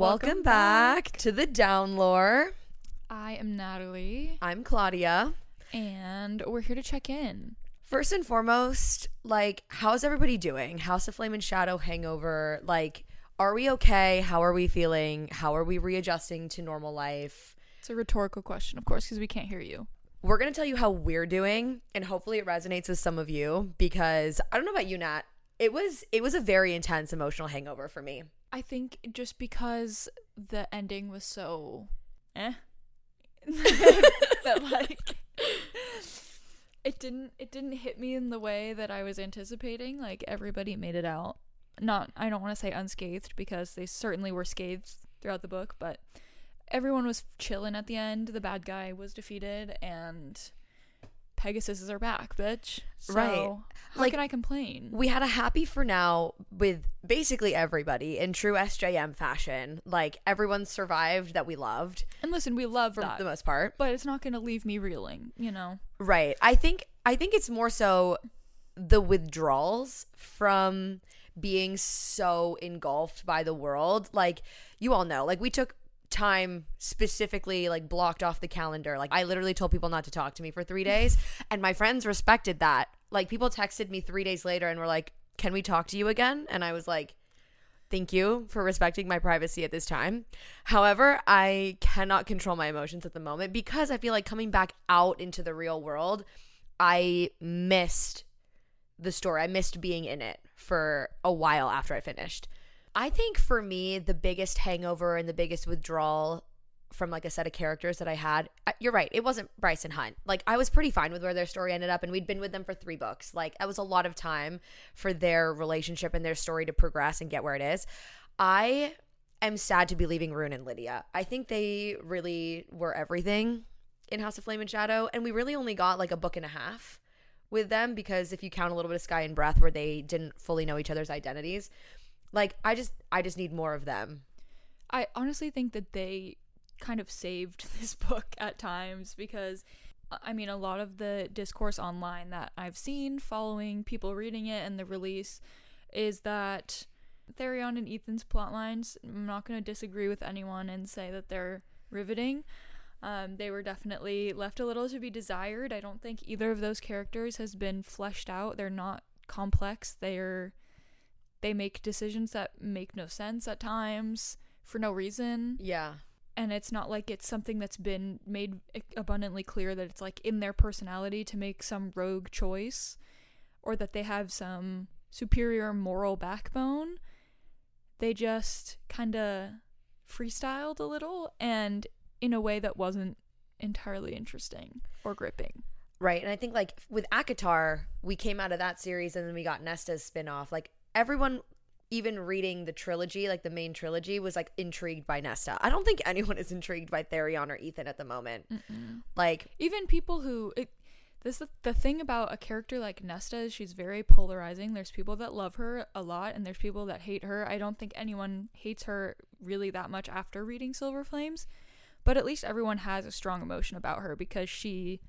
Welcome, back, to the Downlore. I am Natalie, I'm Claudia. and we're here to check in. First and foremost, like, how's everybody doing? House of Flame and Shadow hangover. Like, are we okay? How are we feeling? How are we readjusting to normal life? It's a rhetorical question, of course, because we can't hear you. We're going to tell you how we're doing, and hopefully it resonates with some of you because I don't know about you, Nat. It was it was a very intense emotional hangover for me. I think just because the ending was so eh that like it didn't it didn't hit me in the way that I was anticipating. Like everybody made it out. Not I don't want to say unscathed because they certainly were scathed throughout the book, but everyone was chilling at the end. The bad guy was defeated and Pegasus is are back, bitch. So Right. How Like- can I complain? we had a happy for now with basically everybody in true SJM fashion. Like everyone survived that we loved And listen, we love for that. the most part. but it's not going to leave me reeling, you know. Right. I think I think it's more so the withdrawals from being so engulfed by the world. Like you all know, like we took time specifically like blocked off the calendar. Like I literally told people not to talk to me for 3 days and my friends respected that. Like people texted me 3 days later and were like, "Can we talk to you again?" And I was like, Thank you for respecting my privacy at this time. However, I cannot control my emotions at the moment because I feel like coming back out into the real world, I missed the story. I missed being in it for a while after I finished. I think for me, the biggest hangover and the biggest withdrawal from like a set of characters that I had, you're right, it wasn't Bryce and Hunt. Like I was pretty fine with where their story ended up, and we'd been with them for three books. Like that was a lot of time for their relationship and their story to progress and get where it is. I am sad to be leaving Ruhn and Lidia. I think they really were everything in House of Flame and Shadow, and we really only got like a book and a half with them because if you count a little bit of Sky and Breath where they didn't fully know each other's identities, like I just I just need more of them. I honestly think that they kind of saved this book at times because uh, I mean a lot of the discourse online that I've seen following people reading it and the release is that Tharion and Ithan's plot lines I'm not going to disagree with anyone and say that they're riveting. Um, they were definitely left a little to be desired. I don't think either of those characters has been fleshed out. They're not complex. They're they make decisions that make no sense at times for no reason Yeah. and it's not like it's something that's been made abundantly clear that it's like in their personality to make some rogue choice or that they have some superior moral backbone they just kind of freestyled a little and in a way that wasn't entirely interesting or gripping Right. And I think like with ACOTAR, we came out of that series and then we got Nesta's spin-off. Like everyone even reading the trilogy, like the main trilogy, was like intrigued by Nesta. I don't think anyone is intrigued by Tharion or Ithan at the moment. Like even people who it, this the, the thing about a character like Nesta is she's very polarizing. There's people that love her a lot and there's people that hate her. I don't think anyone hates her really that much after reading Silver Flames, but at least everyone has a strong emotion about her because she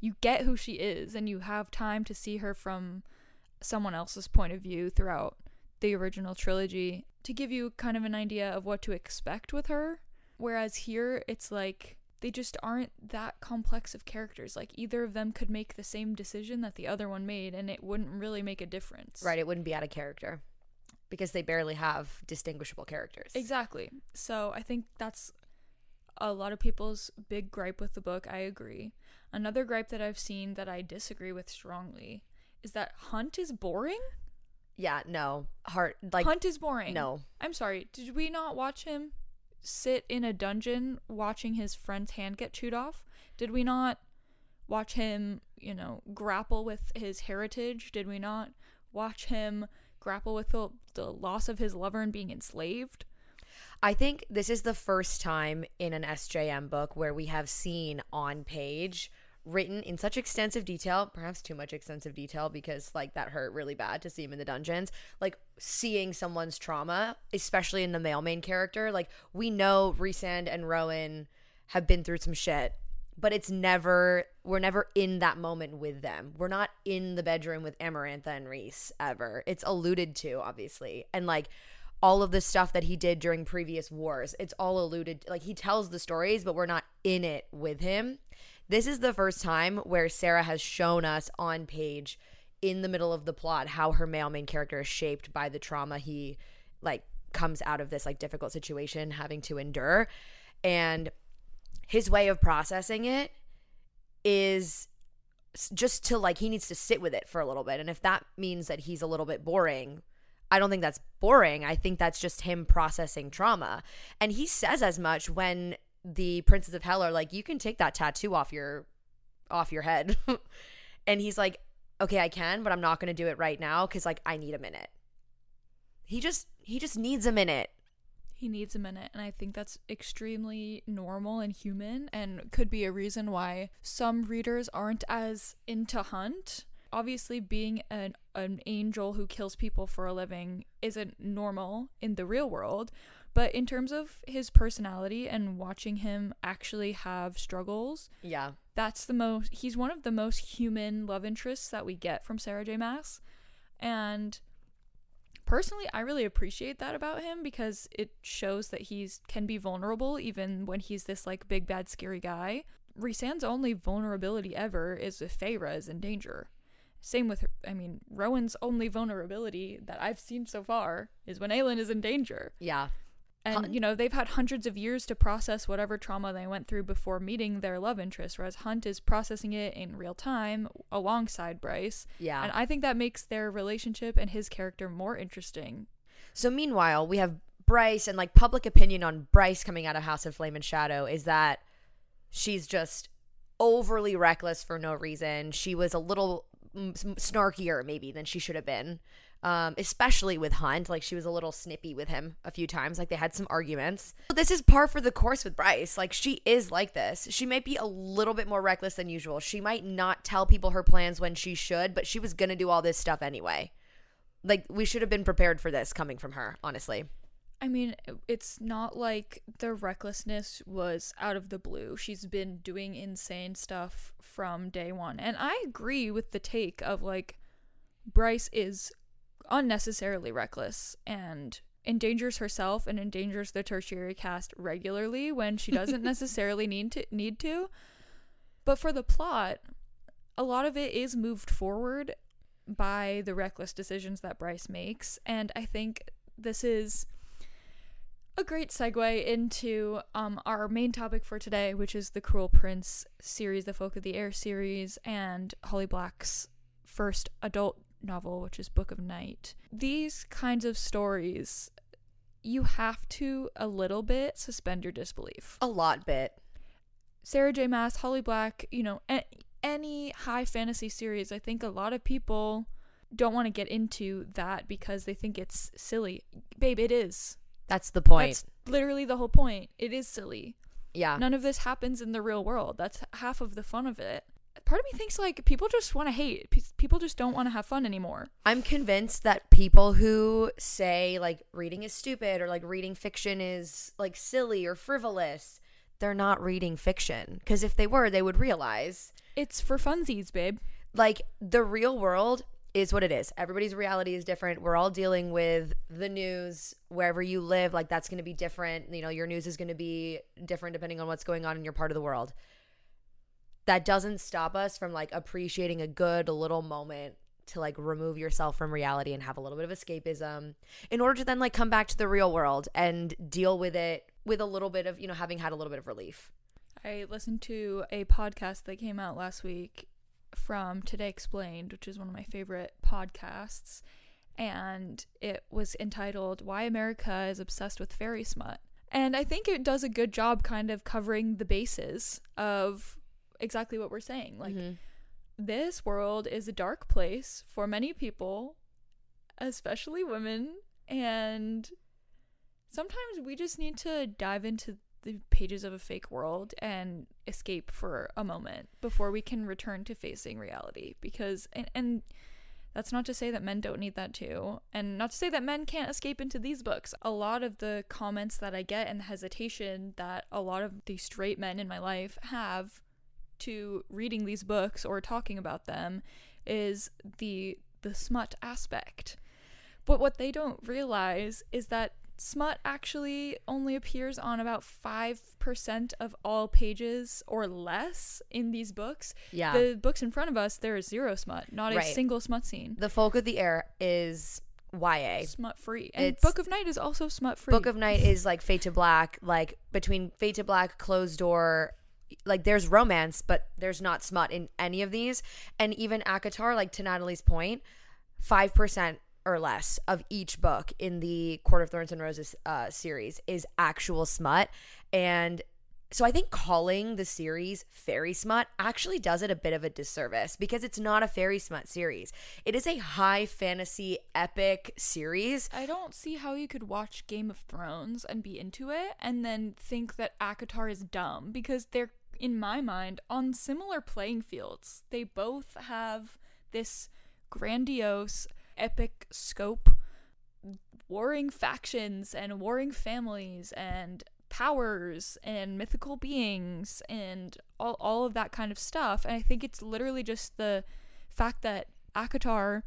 you get who she is and you have time to see her from someone else's point of view throughout the original trilogy to give you kind of an idea of what to expect with her. Whereas here, it's like they just aren't that complex of characters. Like either of them could make the same decision that the other one made, and it wouldn't really make a difference. right, it wouldn't be out of character because they barely have distinguishable characters. Exactly. So I think that's a lot of people's big gripe with the book. I agree. Another gripe that I've seen that I disagree with strongly is that Hunt is boring. Yeah, no. Heart like Hunt is boring. no. I'm sorry. Did we not watch him sit in a dungeon watching his friend's hand get chewed off? Did we not watch him, you know, grapple with his heritage? Did we not watch him grapple with the, the loss of his lover and being enslaved? I think this is the first time in an SJM book where we have seen on page written in such extensive detail, perhaps too much extensive detail because like that hurt really bad to see him in the dungeons. Like seeing someone's trauma, especially in the male main character, like we know Rhysand and Rowan have been through some shit, but it's never we're never in that moment with them. We're not in the bedroom with Amarantha and Rhys ever. It's alluded to, obviously. And like all of the stuff that he did during previous wars. It's all alluded like he tells the stories, but we're not in it with him. This is the first time where Sarah has shown us on page in the middle of the plot how her male main character is shaped by the trauma he like comes out of this like difficult situation having to endure. And his way of processing it is just to like he needs to sit with it for a little bit. And if that means that he's a little bit boring i don't think that's boring. I think that's just him processing trauma. And he says as much when the princes of hell are like you can take that tattoo off your off your head. And he's like okay i can but i'm not going to do it right now cuz like i need a minute. He just he just needs a minute. He needs a minute and i think that's extremely normal and human and could be a reason why some readers aren't as into hunt. Obviously being an, an angel who kills people for a living isn't normal in the real world but in terms of his personality and watching him actually have struggles yeah. that's the most he's one of the most human love interests that we get from sarah j. Maas, and personally i really appreciate that about him because it shows that he's can be vulnerable even when he's this like big bad scary guy. Rhysand's only vulnerability ever is if Feyre is in danger. Same with, I mean, Rowan's only vulnerability that I've seen so far is when Aelin is in danger. yeah And, you know, they've had hundreds of years to process whatever trauma they went through before meeting their love interest, whereas Hunt is processing it in real time alongside Bryce. yeah And I think that makes their relationship and his character more interesting. So meanwhile, we have Bryce and like public opinion on Bryce coming out of House of Flame and Shadow is that she's just overly reckless for no reason. She was a little snarkier maybe than she should have been. Um, especially with Hunt, like she was a little snippy with him a few times. Like they had some arguments. This is par for the course with Bryce. Like she is like this. She might be a little bit more reckless than usual. She might not tell people her plans when she should, but she was gonna do all this stuff anyway. Like we should have been prepared for this coming from her, honestly. I mean, it's not like the recklessness was out of the blue. She's been doing insane stuff from day one. And I agree with the take of like, Bryce is unnecessarily reckless and endangers herself and endangers the tertiary cast regularly when she doesn't necessarily need to need to. But for the plot, a lot of it is moved forward by the reckless decisions that Bryce makes, and I think this is a great segue into um, our main topic for today, which is the Cruel Prince series, the Folk of the Air series, and Holly Black's first adult novel, which is Book of Night. These kinds of stories, you have to a little bit suspend your disbelief. A lot bit. Sarah J. Maas, Holly Black, you know, a- any high fantasy series, I think a lot of people don't want to get into that because they think it's silly. Babe, it is. That's the point. That's literally the whole point. It is silly. yeah. None of this happens in the real world. That's half of the fun of it. Part of me thinks like people just want to hate. Pe- People just don't want to have fun anymore. I'm convinced that people who say like reading is stupid or like reading fiction is like silly or frivolous, they're not reading fiction. Because if they were, they would realize It's for funsies, babe. like the real world is what it is. Everybody's reality is different. We're all dealing with the news wherever you live. Like that's going to be different. You know, your news is going to be different depending on what's going on in your part of the world. That doesn't stop us from like appreciating a good little moment to like remove yourself from reality and have a little bit of escapism in order to then like come back to the real world and deal with it with a little bit of, you know, having had a little bit of relief. I listened to a podcast that came out last week from Today Explained, which is one of my favorite podcasts, and it was entitled Why America is Obsessed with Fairy Smut. And I think it does a good job kind of covering the bases of exactly what we're saying. Like, Mhm. this world is a dark place for many people, especially women, and sometimes we just need to dive into the pages of a fake world and escape for a moment before we can return to facing reality because and, and that's not to say that men don't need that too and not to say that men can't escape into these books a lot of the comments that i get and the hesitation that a lot of the straight men in my life have to reading these books or talking about them is the the smut aspect But what they don't realize is that smut actually only appears on about 5% of all pages or less in these books. Yeah. The books in front of us, there is zero smut, not a single smut scene. the Folk of the Air is YA. Smut free. And It's- Book of Night is also smut free. Book of Night is like Fate to Black, like between Fate to Black, Closed Door, like there's romance, but there's not smut in any of these. And even ACOTAR, like to Natalie's point, five percent or less of each book in the Court of Thorns and Roses uh, series is actual smut, and so I think calling the series fairy smut actually does it a bit of a disservice because it's not a fairy smut series. It is a high fantasy epic series I don't see how you could watch Game of Thrones and be into it and then think that ACOTAR is dumb because they're, in my mind, on similar playing fields. They both have this grandiose, epic scope, warring factions and warring families and powers and mythical beings and all, all of that kind of stuff. And I think it's literally just the fact that ACOTAR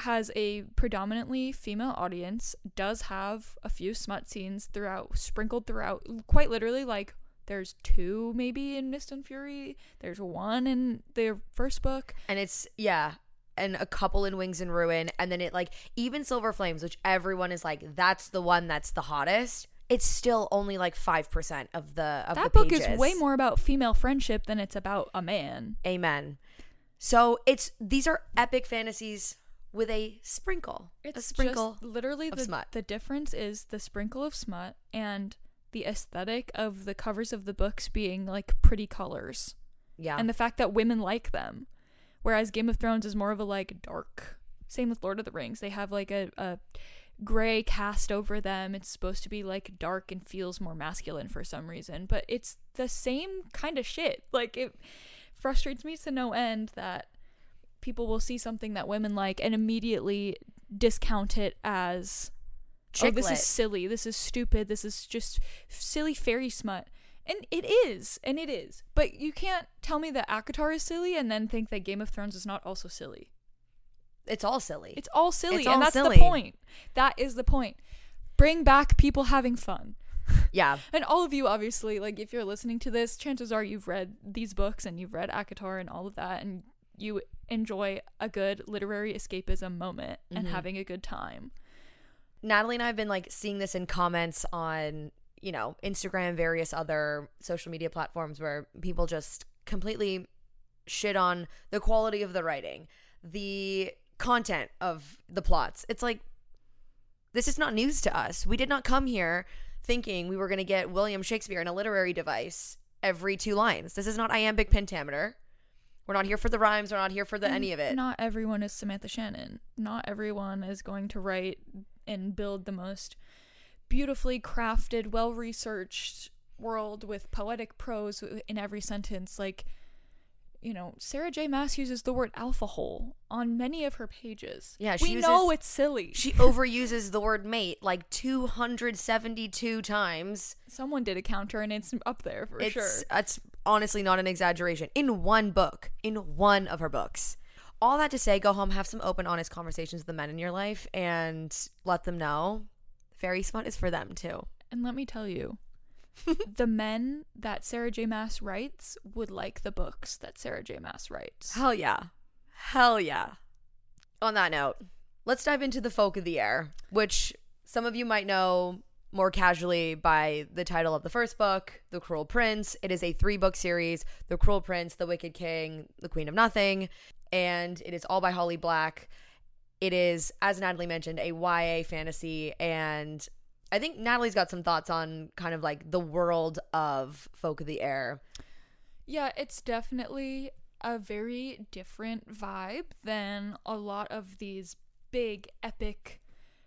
has a predominantly female audience, does have a few smut scenes throughout, sprinkled throughout, quite literally, like there's two maybe in Mist and Fury, there's one in the first book. and it's yeah and a couple in wings and ruin and then it like even silver flames which everyone is like that's the one that's the hottest it's still only like 5% of the of that the book is way more about female friendship than it's about a man. amen so it's these are epic fantasies with a sprinkle a sprinkle literally the, smut. the difference is the sprinkle of smut and the aesthetic of the covers of the books being like pretty colors. yeah and the fact that women like them. Whereas Game of Thrones is more of a like dark. Same with Lord of the Rings. They have like a, a gray cast over them. It's supposed to be like dark and feels more masculine for some reason. But it's the same kind of shit. Like it frustrates me to no end that people will see something that women like and immediately discount it as oh, this is silly, this is stupid, this is just silly fairy smut. And it is, and it is. But you can't tell me that ACOTAR is silly and then think that Game of Thrones is not also silly. it's all silly It's all silly, It's and all that's silly. the point. That is the point. Bring back people having fun. yeah And all of you, obviously, like if you're listening to this, chances are you've read these books and you've read ACOTAR and all of that, and you enjoy a good literary escapism moment and Mhm. having a good time. Natalie and I have been like seeing this in comments on, you know, Instagram, various other social media platforms where people just completely shit on the quality of the writing, the content of the plots. It's like this is not news to us. We did not come here thinking we were going to get William Shakespeare in a literary device every two lines. This is not iambic pentameter. We're not here for the rhymes. We're not here for the any of it. Not everyone is Samantha Shannon. Not everyone is going to write and build the most beautifully crafted, well researched world with poetic prose in every sentence. Like, you know, Sarah J. Maas uses the word alpha hole on many of her pages. Yeah, we she know it's silly. She overuses the word mate like 272 times. Someone did a counter and it's up there for it's sure. it's honestly not an exaggeration. In one book, in one of her books. All that to say, go home, have some open, honest conversations with the men in your life, and let them know fairy smut is for them too. And let me tell you, the men that Sarah J. Maas writes would like the books that Sarah J. Maas writes. Hell yeah, hell yeah. On that note, let's dive into the folk of the air, which some of you might know more casually by the title of the first book, The Cruel Prince. It is a three book series The Cruel Prince, The Wicked King, The Queen of Nothing, and it is all by Holly Black. It is, as Natalie mentioned, a YA fantasy, and I think Natalie's got some thoughts on kind of like the world of Folk of the Air. Yeah, it's definitely a very different vibe than a lot of these big epic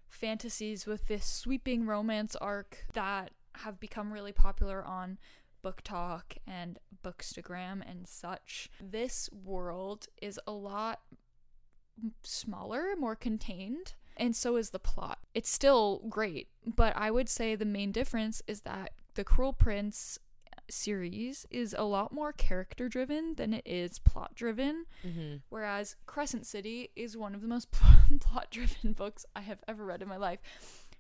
fantasies with this sweeping romance arc that have become really popular on BookTok and bookstagram and such this world is a lot smaller more contained and so is the plot it's still great but i would say the main difference is that the cruel prince series is a lot more character driven than it is plot driven. Mm-hmm. Whereas Crescent City is one of the most plot driven books I have ever read in my life.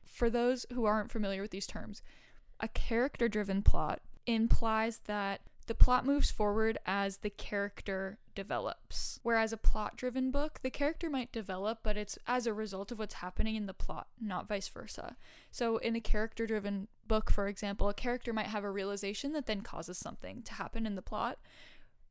For those who aren't familiar with these terms, a character driven plot implies that the plot moves forward as the character develops. Whereas a plot driven book, the character might develop, but it's as a result of what's happening in the plot, not vice versa. So, in a character driven book, for example, a character might have a realization that then causes something to happen in the plot.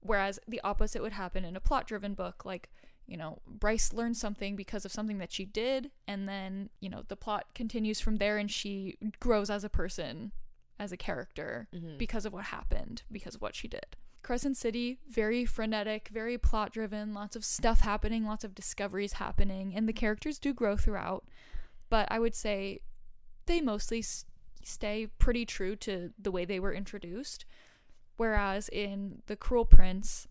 Whereas the opposite would happen in a plot driven book, like, you know, Bryce learns something because of something that she did, and then, you know, the plot continues from there and she grows as a person as a character Mhm. because of what happened, because of what she did. Crescent City, very frenetic, very plot driven, lots of stuff happening, lots of discoveries happening, and the characters do grow throughout. But I would say they mostly s- stay pretty true to the way they were introduced. Whereas in The Cruel Prince,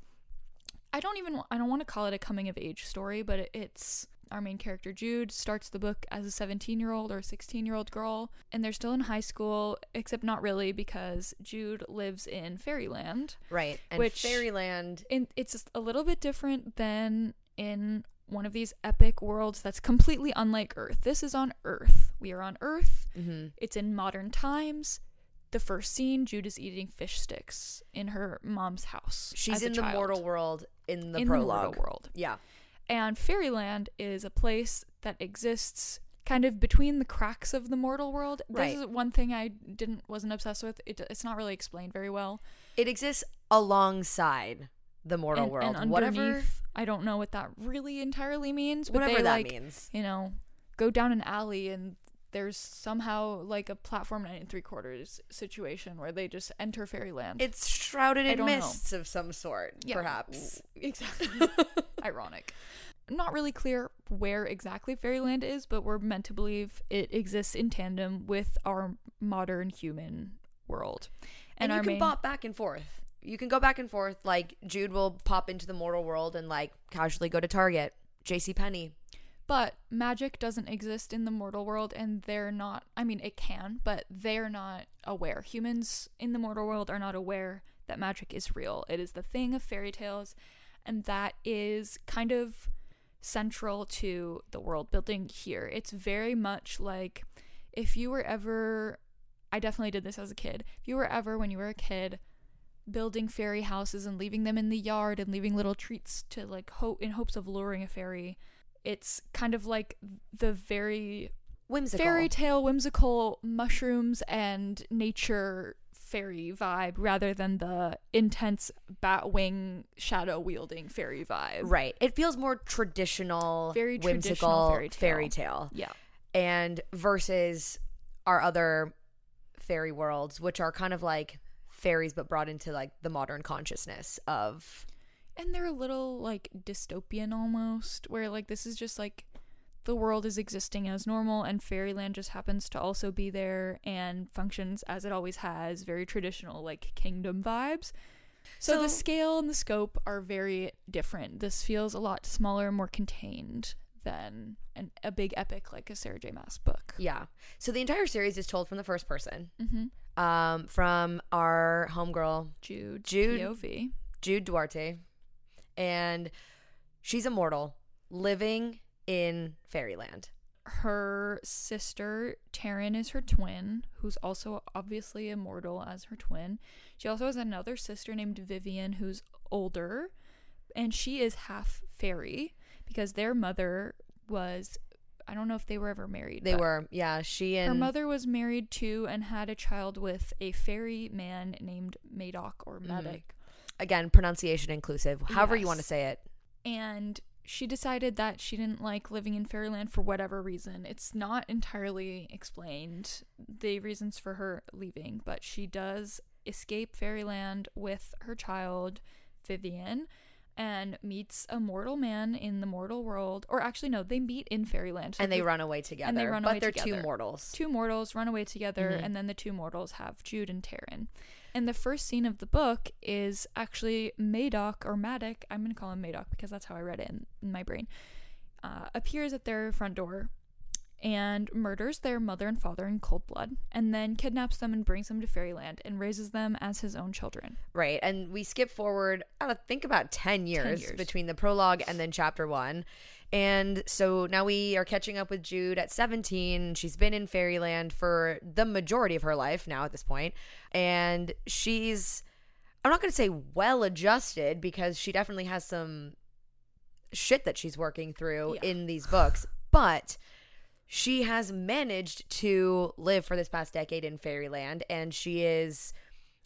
I don't even I don't want to call it a coming of age story, but it's our main character Jude starts the book as a 17-year-old or 16-year-old girl and they're still in high school except not really because Jude lives in fairyland. Right. And Which- Fairyland. And it's a little bit different than in one of these epic worlds that's completely unlike Earth. This is on Earth. We are on Earth. Mm-hmm. It's in modern times. The first scene, Jude is eating fish sticks in her mom's house. She's in the mortal world in the in prologue. the mortal world. Yeah. And Fairyland is a place that exists kind of between the cracks of the mortal world. Right. This is one thing I didn't wasn't obsessed with. It, it's not really explained very well. It exists alongside the mortal and, world. and whatever underneath, I don't know what that really entirely means. But whatever they, that like, means. You know, go down an alley and there's somehow like a platform nine and three quarters situation where they just enter Fairyland. It's shrouded in don't know. mists of some sort, Yeah, perhaps. Exactly. Ironic. Not really clear where exactly Fairyland is, but we're meant to believe it exists in tandem with our modern human world. And, our you can main- bop back and forth. You can go back and forth. Like Jude will pop into the mortal world and like casually go to Target, J.C. Penney. But magic doesn't exist in the mortal world, and they're not. I mean, it can, but they're not aware. Humans in the mortal world are not aware that magic is real. It is the thing of fairy tales, and that is kind of central to the world building here. It's very much like if you were ever. I definitely did this as a kid. If you were ever, when you were a kid, building fairy houses and leaving them in the yard and leaving little treats to like hope in hopes of luring a fairy it's kind of like the very Whimsical. fairy tale whimsical mushrooms and nature fairy vibe rather than the intense bat wing shadow wielding fairy vibe Right. It feels more traditional, Very whimsical traditional fairy tale. tale. yeah And versus our other fairy worlds, which are kind of like fairies but brought into like the modern consciousness of and they're a little like dystopian almost where like this is just like the world is existing as normal and fairyland just happens to also be there and functions as it always has very traditional like kingdom vibes so, the scale and the scope are very different this feels a lot smaller more contained than an, a big epic like a sarah j Maas book yeah. So the entire series is told from the first person, mm-hmm. um, from our homegirl jude Jude. POV. Jude Duarte, and she's immortal, living in fairyland. her sister Taryn is her twin, who's also obviously immortal as her twin. She also has another sister named Vivian, who's older, and she is half fairy because their mother was. I don't know if they were ever married. They were, yeah. She and Her mother was married to and had a child with a fairy man named Madoc or. Mm-hmm. Medic. Again pronunciation inclusive, however you want to say it. and she decided that she didn't like living in fairyland for whatever reason it's not entirely explained the reasons for her leaving but she does escape fairyland with her child vivian and meets a mortal man in the mortal world or actually no they meet in fairyland So and they the run away together. and they run but away they're two mortals. two mortals run away together Mhm. and then the two mortals have jude and Taryn. And the first scene of the book is actually Madoc or Madoc, I'm going to call him Madoc because that's how I read it in, in my brain, uh, appears at their front door and murders their mother and father in cold blood, and then kidnaps them and brings them to Fairyland and raises them as his own children. Right. And we skip forward, I don't think about 10 years, years. between the prologue and then chapter one. And so now we are catching up with Jude at 17. She's been in Fairyland for the majority of her life now at this point. And she's, I'm not going to say well adjusted because she definitely has some shit that she's working through Yeah. in these books. But she has managed to live for this past decade in Fairyland. And she is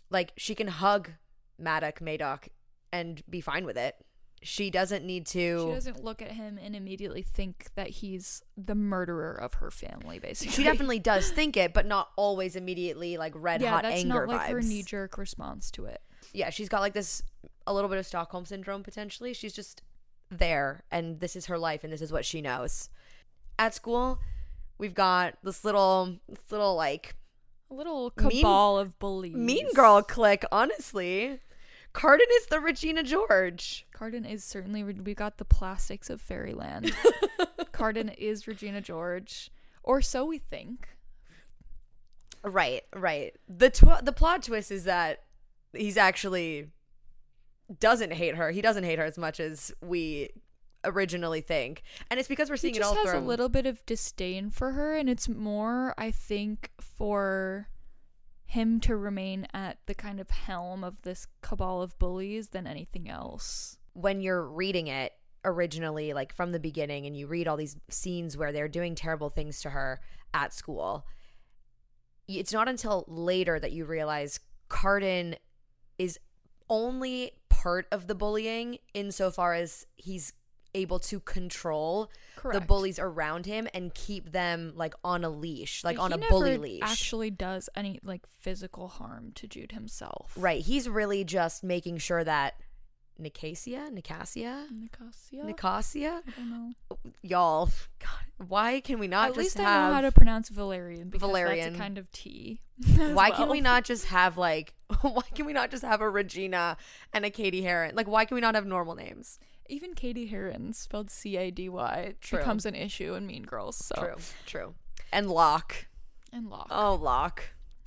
like she can hug Maddock Madoc and be fine with it. She doesn't need to. She doesn't look at him and immediately think that he's the murderer of her family, basically. She definitely does think it, but not always immediately like red yeah, hot that's anger not like vibes. her knee jerk response to it. yeah, she's got like this a little bit of Stockholm syndrome potentially. She's just there, and this is her life, and this is what she knows. At school, we've got this little, this little like A little Mean- of bullies. mean girl clique. Honestly, Cardan is the Regina George. Cardan is certainly we got the plastics of fairyland. Cardan is Regina George, or so we think. Right, right. The tw- the plot twist is that he's actually doesn't hate her. He doesn't hate her as much as we originally think, and it's because we're seeing He seeing it just all has through. a little bit of disdain for her, and it's more, I think, for him to remain at the kind of helm of this cabal of bullies than anything else. when you're reading it originally, like from the beginning, and you read all these scenes where they're doing terrible things to her at school. It's not until later that you realize Cardan is only part of the bullying insofar as he's able to control the bullies around him and keep them like on a leash, like on a bully leash. Actually, does any like physical harm to Jude himself? right. He's really just making sure that Nicasia, Nicasia, Nicosia. Nicasia, I don't know. y'all. God, why can we not At just least I have? know how to pronounce Valerian because Valerian. that's a kind of tea. why can we not just have like? Why can we not just have a Regina and a Cady Heron? Like, why can we not have normal names? Even Cady Heron, spelled C A D Y, becomes an issue in Mean Girls. So True, true. And Locke. and Locke, Oh, Locke.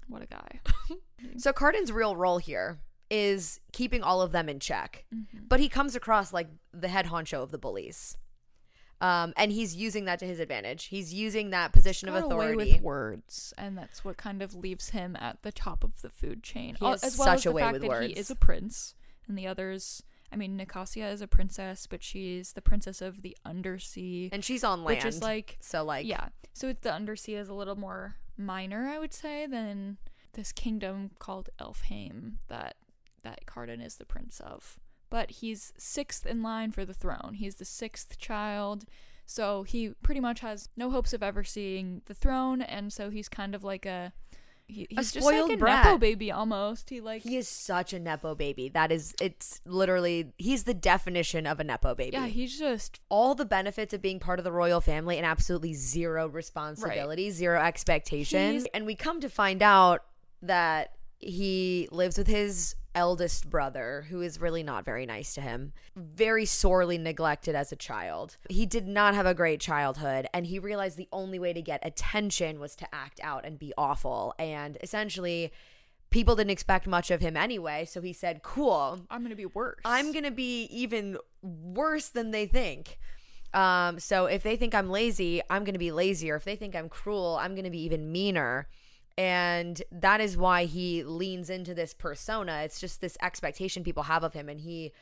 what a guy. So Cardan's real role here is keeping all of them in check, Mm-hmm. but he comes across like the head honcho of the bullies. Um, and he's using that to his advantage. He's using that position of Got away authority. with words, and that's what kind of leaves him at the top of the food chain. He has as well such as a the way fact with that words. he is a prince, and the others. I mean, Nicosia is a princess, but she's the princess of the undersea, and she's on land, which is like so like yeah. So it's the undersea is a little more minor, I would say, than this kingdom called Elfhame that that Cardan is the prince of. But he's sixth in line for the throne. He's the sixth child. So he pretty much has no hopes of ever seeing the throne, and so he's kind of like a he, he's just spoiled like a brat. nepo baby almost. He like He is such a nepo baby. That is, it's literally he's the definition of a nepo baby. yeah, he's just all the benefits of being part of the royal family and absolutely zero responsibility, zero expectations. He's- and we come to find out that he lives with his eldest brother, who is really not very nice to him, very sorely neglected as a child. He did not have a great childhood, and he realized the only way to get attention was to act out and be awful. And essentially, people didn't expect much of him anyway. So he said, Cool, I'm gonna be worse. I'm gonna be even worse than they think. Um, so if they think I'm lazy, I'm gonna be lazier. If they think I'm cruel, I'm gonna be even meaner. And that is why he leans into this persona. It's just this expectation people have of him, and he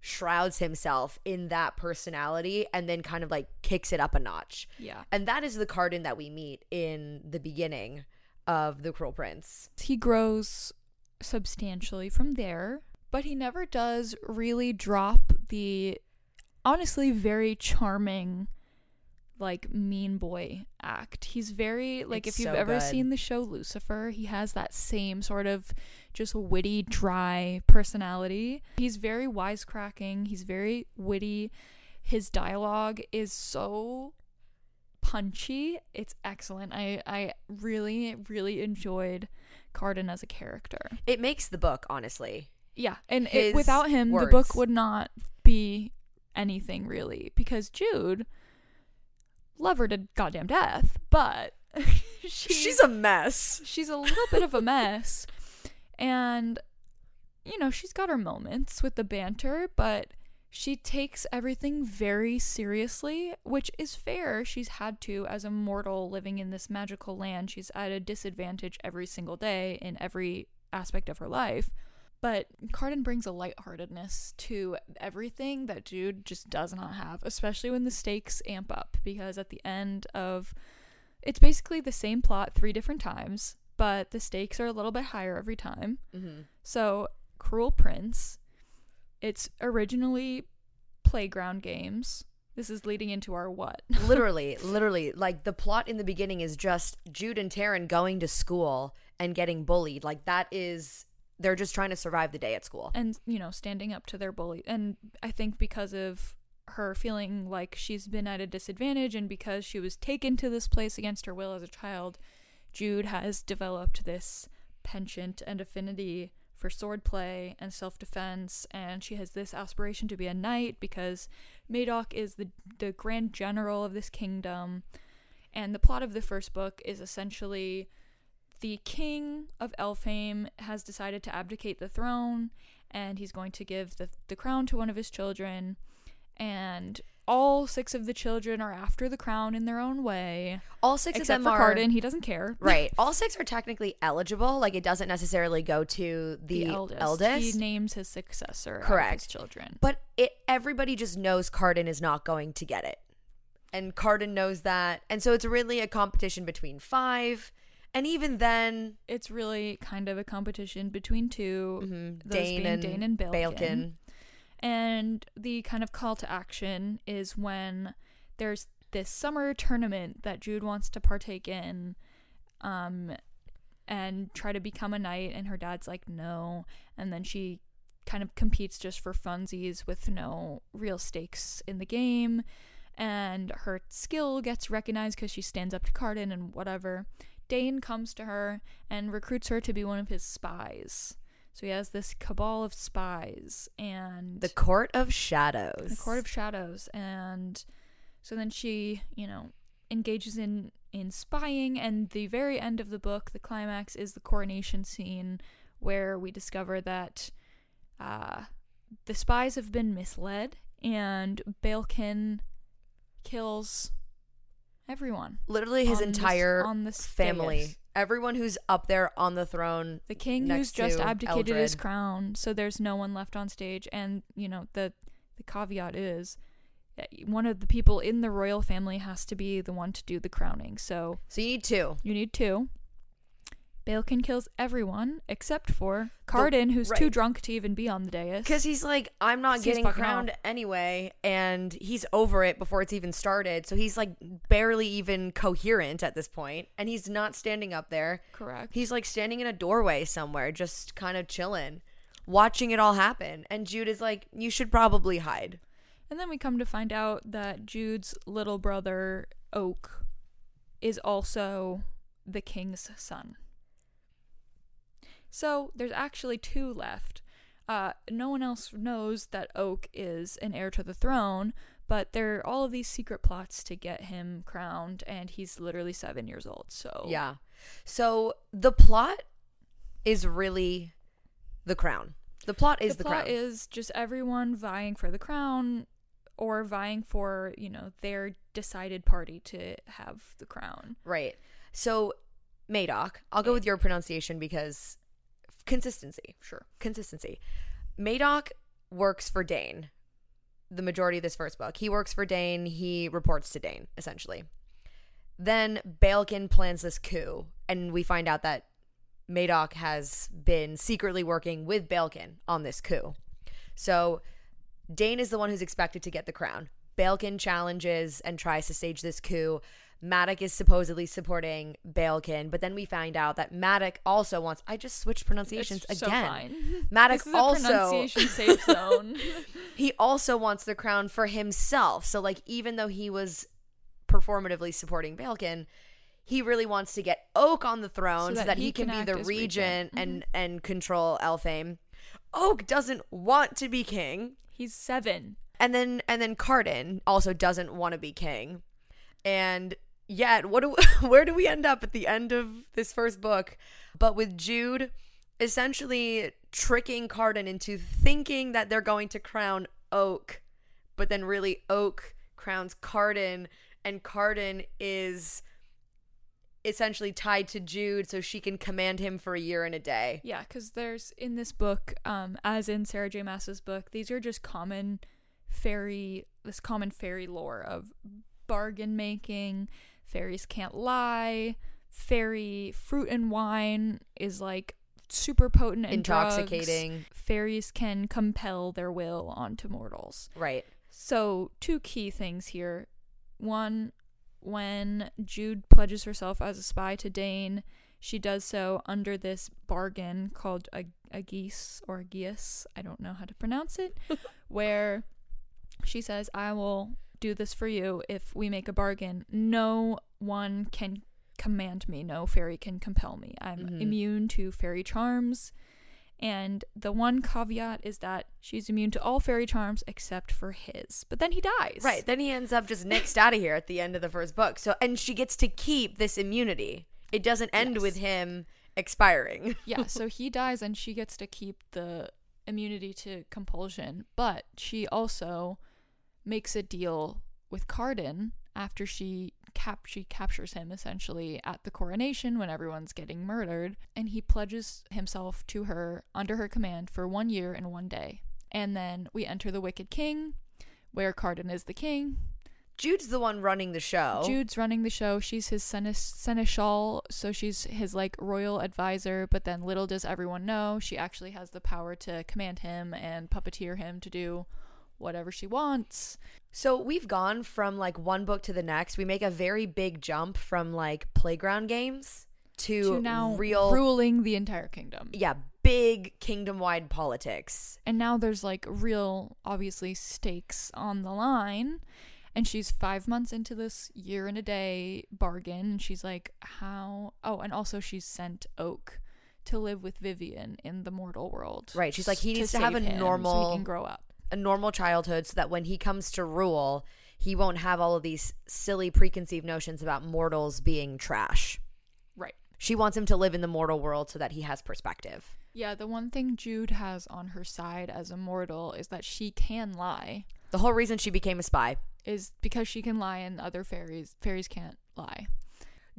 shrouds himself in that personality and then kind of like kicks it up a notch. yeah. And that is the Cardan that we meet in the beginning of The Cruel Prince. he grows substantially from there, but he never does really drop the honestly very charming like mean boy act. He's very like It's if you've so ever good. seen the show Lucifer, he has that same sort of just witty, dry personality. He's very wisecracking, he's very witty. His dialogue is so punchy. It's excellent. I I really really enjoyed Cardan as a character. It makes the book, honestly. Yeah, and it, without him, the book would not be anything really because Jude love her to goddamn death, but she's, She's a mess. she's a little bit of a mess. And, you know, she's got her moments with the banter, but she takes everything very seriously, which is fair. She's had to, as a mortal living in this magical land. She's at a disadvantage every single day in every aspect of her life. But Cardan brings a lightheartedness to everything that Jude just does not have, especially when the stakes amp up. Because at the end of it's basically the same plot three different times, but the stakes are a little bit higher every time. Mm-hmm. So, Cruel Prince, it's originally playground games. This is leading into our what? literally, literally, like the plot in the beginning is just Jude and Taryn going to school and getting bullied. Like that is they're just trying to survive the day at school. and, you know, standing up to their bully. And I think because of her feeling like she's been at a disadvantage and because she was taken to this place against her will as a child, Jude has developed this penchant and affinity for swordplay and self defense, and she has this aspiration to be a knight because Madoc is the the grand general of this kingdom. And the plot of the first book is essentially the king of Elfhame has decided to abdicate the throne, and he's going to give the the crown to one of his children, and all six of the children are after the crown in their own way. All six Except of for them are Cardan. he doesn't care. right. All six are technically eligible. Like it doesn't necessarily go to the, the eldest. eldest. He names his successor. Correct. his children. But it everybody just knows Cardan is not going to get it. And Cardan knows that. And so it's really a competition between five. And even then, It's really kind of a competition between 2 mhm, those Dain, being and Dain and Balkin. Balkin. And the kind of call to action is when there's this summer tournament that Jude wants to partake in um and try to become a knight and her dad's like no and then she kind of competes just for funsies with no real stakes in the game and her skill gets recognized because she stands up to Cardan and whatever. Dain comes to her and recruits her to be one of his spies. So he has this cabal of spies and The Court of Shadows. the Court of Shadows, and so then she, you know, engages in in spying, and the very end of the book, the climax is the coronation scene where we discover that uh, the spies have been misled, and Balkin kills everyone. Literally his on this- entire on this family. dais. Everyone who's up there on the throne. The king next who's just to abdicated his Eldred. crown, so there's no one left on stage. And you know the the caveat is that one of the people in the royal family has to be the one to do the crowning. So So you need two. you need two. Balkin kills everyone except for Cardan, who's too drunk to even be on the dais. Because he's like, I'm not getting crowned anyway. And he's over it before it's even started. So he's like barely even coherent at this point, And he's not standing up there. correct. He's like standing in a doorway somewhere, just kind of chilling, watching it all happen. And Jude is like, You should probably hide. And then we come to find out that Jude's little brother, Oak, is also the king's son. So there's actually two left. Uh, no one else knows that Oak is an heir to the throne, but there are all of these secret plots to get him crowned, and he's literally seven years old. So Yeah. So the plot is really the crown. The plot is the, the plot crown. is just everyone vying for the crown or vying for you know their decided party to have the crown right. So Madoc, I'll go with your pronunciation because consistency. sure consistency. Madoc works for Dain. The majority of this first book, he works for Dain. He reports to Dain essentially. Then Balkin plans this coup, and we find out that Madoc has been secretly working with Balkin on this coup. So Dain is the one who's expected to get the crown. Balkin challenges and tries to stage this coup. Maddock is supposedly supporting Balkin, but then we find out that Maddock also wants. I just switched pronunciations It's so again. fine. Maddock this is a also pronunciation safe zone he also wants the crown for himself. So like even though he was performatively supporting Balkin, he really wants to get Oak on the throne so that, he, can, act be the regent regent. Mm-hmm. and and control Elfhame. Oak doesn't want to be king. he's seven And then and then Cardan also doesn't want to be king. And yet, what do where do we end up at the end of this first book? But with Jude essentially tricking Cardan into thinking that they're going to crown Oak, but then really Oak crowns Cardan, and Cardan is essentially tied to Jude so she can command him for a year and a day. Yeah, because there's in this book, um, as in Sarah J. Maas's book, these are just common fairy, this common fairy lore of bargain making. Fairies can't lie. Fairy fruit and wine is like super potent and Intoxicating. Drugs. Fairies can compel their will onto mortals. Right. So, two key things here. One, when Jude pledges herself as a spy to Dain, she does so under this bargain called a, a geese or a geas, I don't know how to pronounce it, where she says, I will do this for you if we make a bargain. No one can command me, no fairy can compel me. I'm Mhm. immune to fairy charms. And the one caveat is that she's immune to all fairy charms except for his. But then he dies. Right. Then he ends up just nixed out of here at the end of the first book. So and she gets to keep this immunity. It doesn't end Yes. with him expiring. yeah, so he dies and she gets to keep the immunity to compulsion, but she also makes a deal with Cardan after she cap she captures him essentially at the coronation when everyone's getting murdered and he pledges himself to her under her command for 1 year and 1 day. And then we enter the Wicked King where Cardan is the king. Jude's the one running the show. Jude's running the show. She's his sene- seneschal, so she's his like royal advisor. But then little does everyone know, she actually has the power to command him and puppeteer him to do whatever she wants. So we've gone from like one book to the next. We make a very big jump from like playground games to, To now real ruling the entire kingdom. yeah, big kingdom-wide politics. And now there's like real, obviously, stakes on the line. And she's five months into this year and a day bargain. And she's like, how? Oh, and also she's sent Oak to live with Vivienne in the mortal world. Right, she's like, he needs to save have a him so normal- he can grow up. A normal childhood so that when he comes to rule, he won't have all of these silly preconceived notions about mortals being trash. Right. She wants him to live in the mortal world so that he has perspective. Yeah, the one thing Jude has on her side as a mortal is that she can lie. The whole reason she became a spy. Is because she can lie and other fairies fairies can't lie.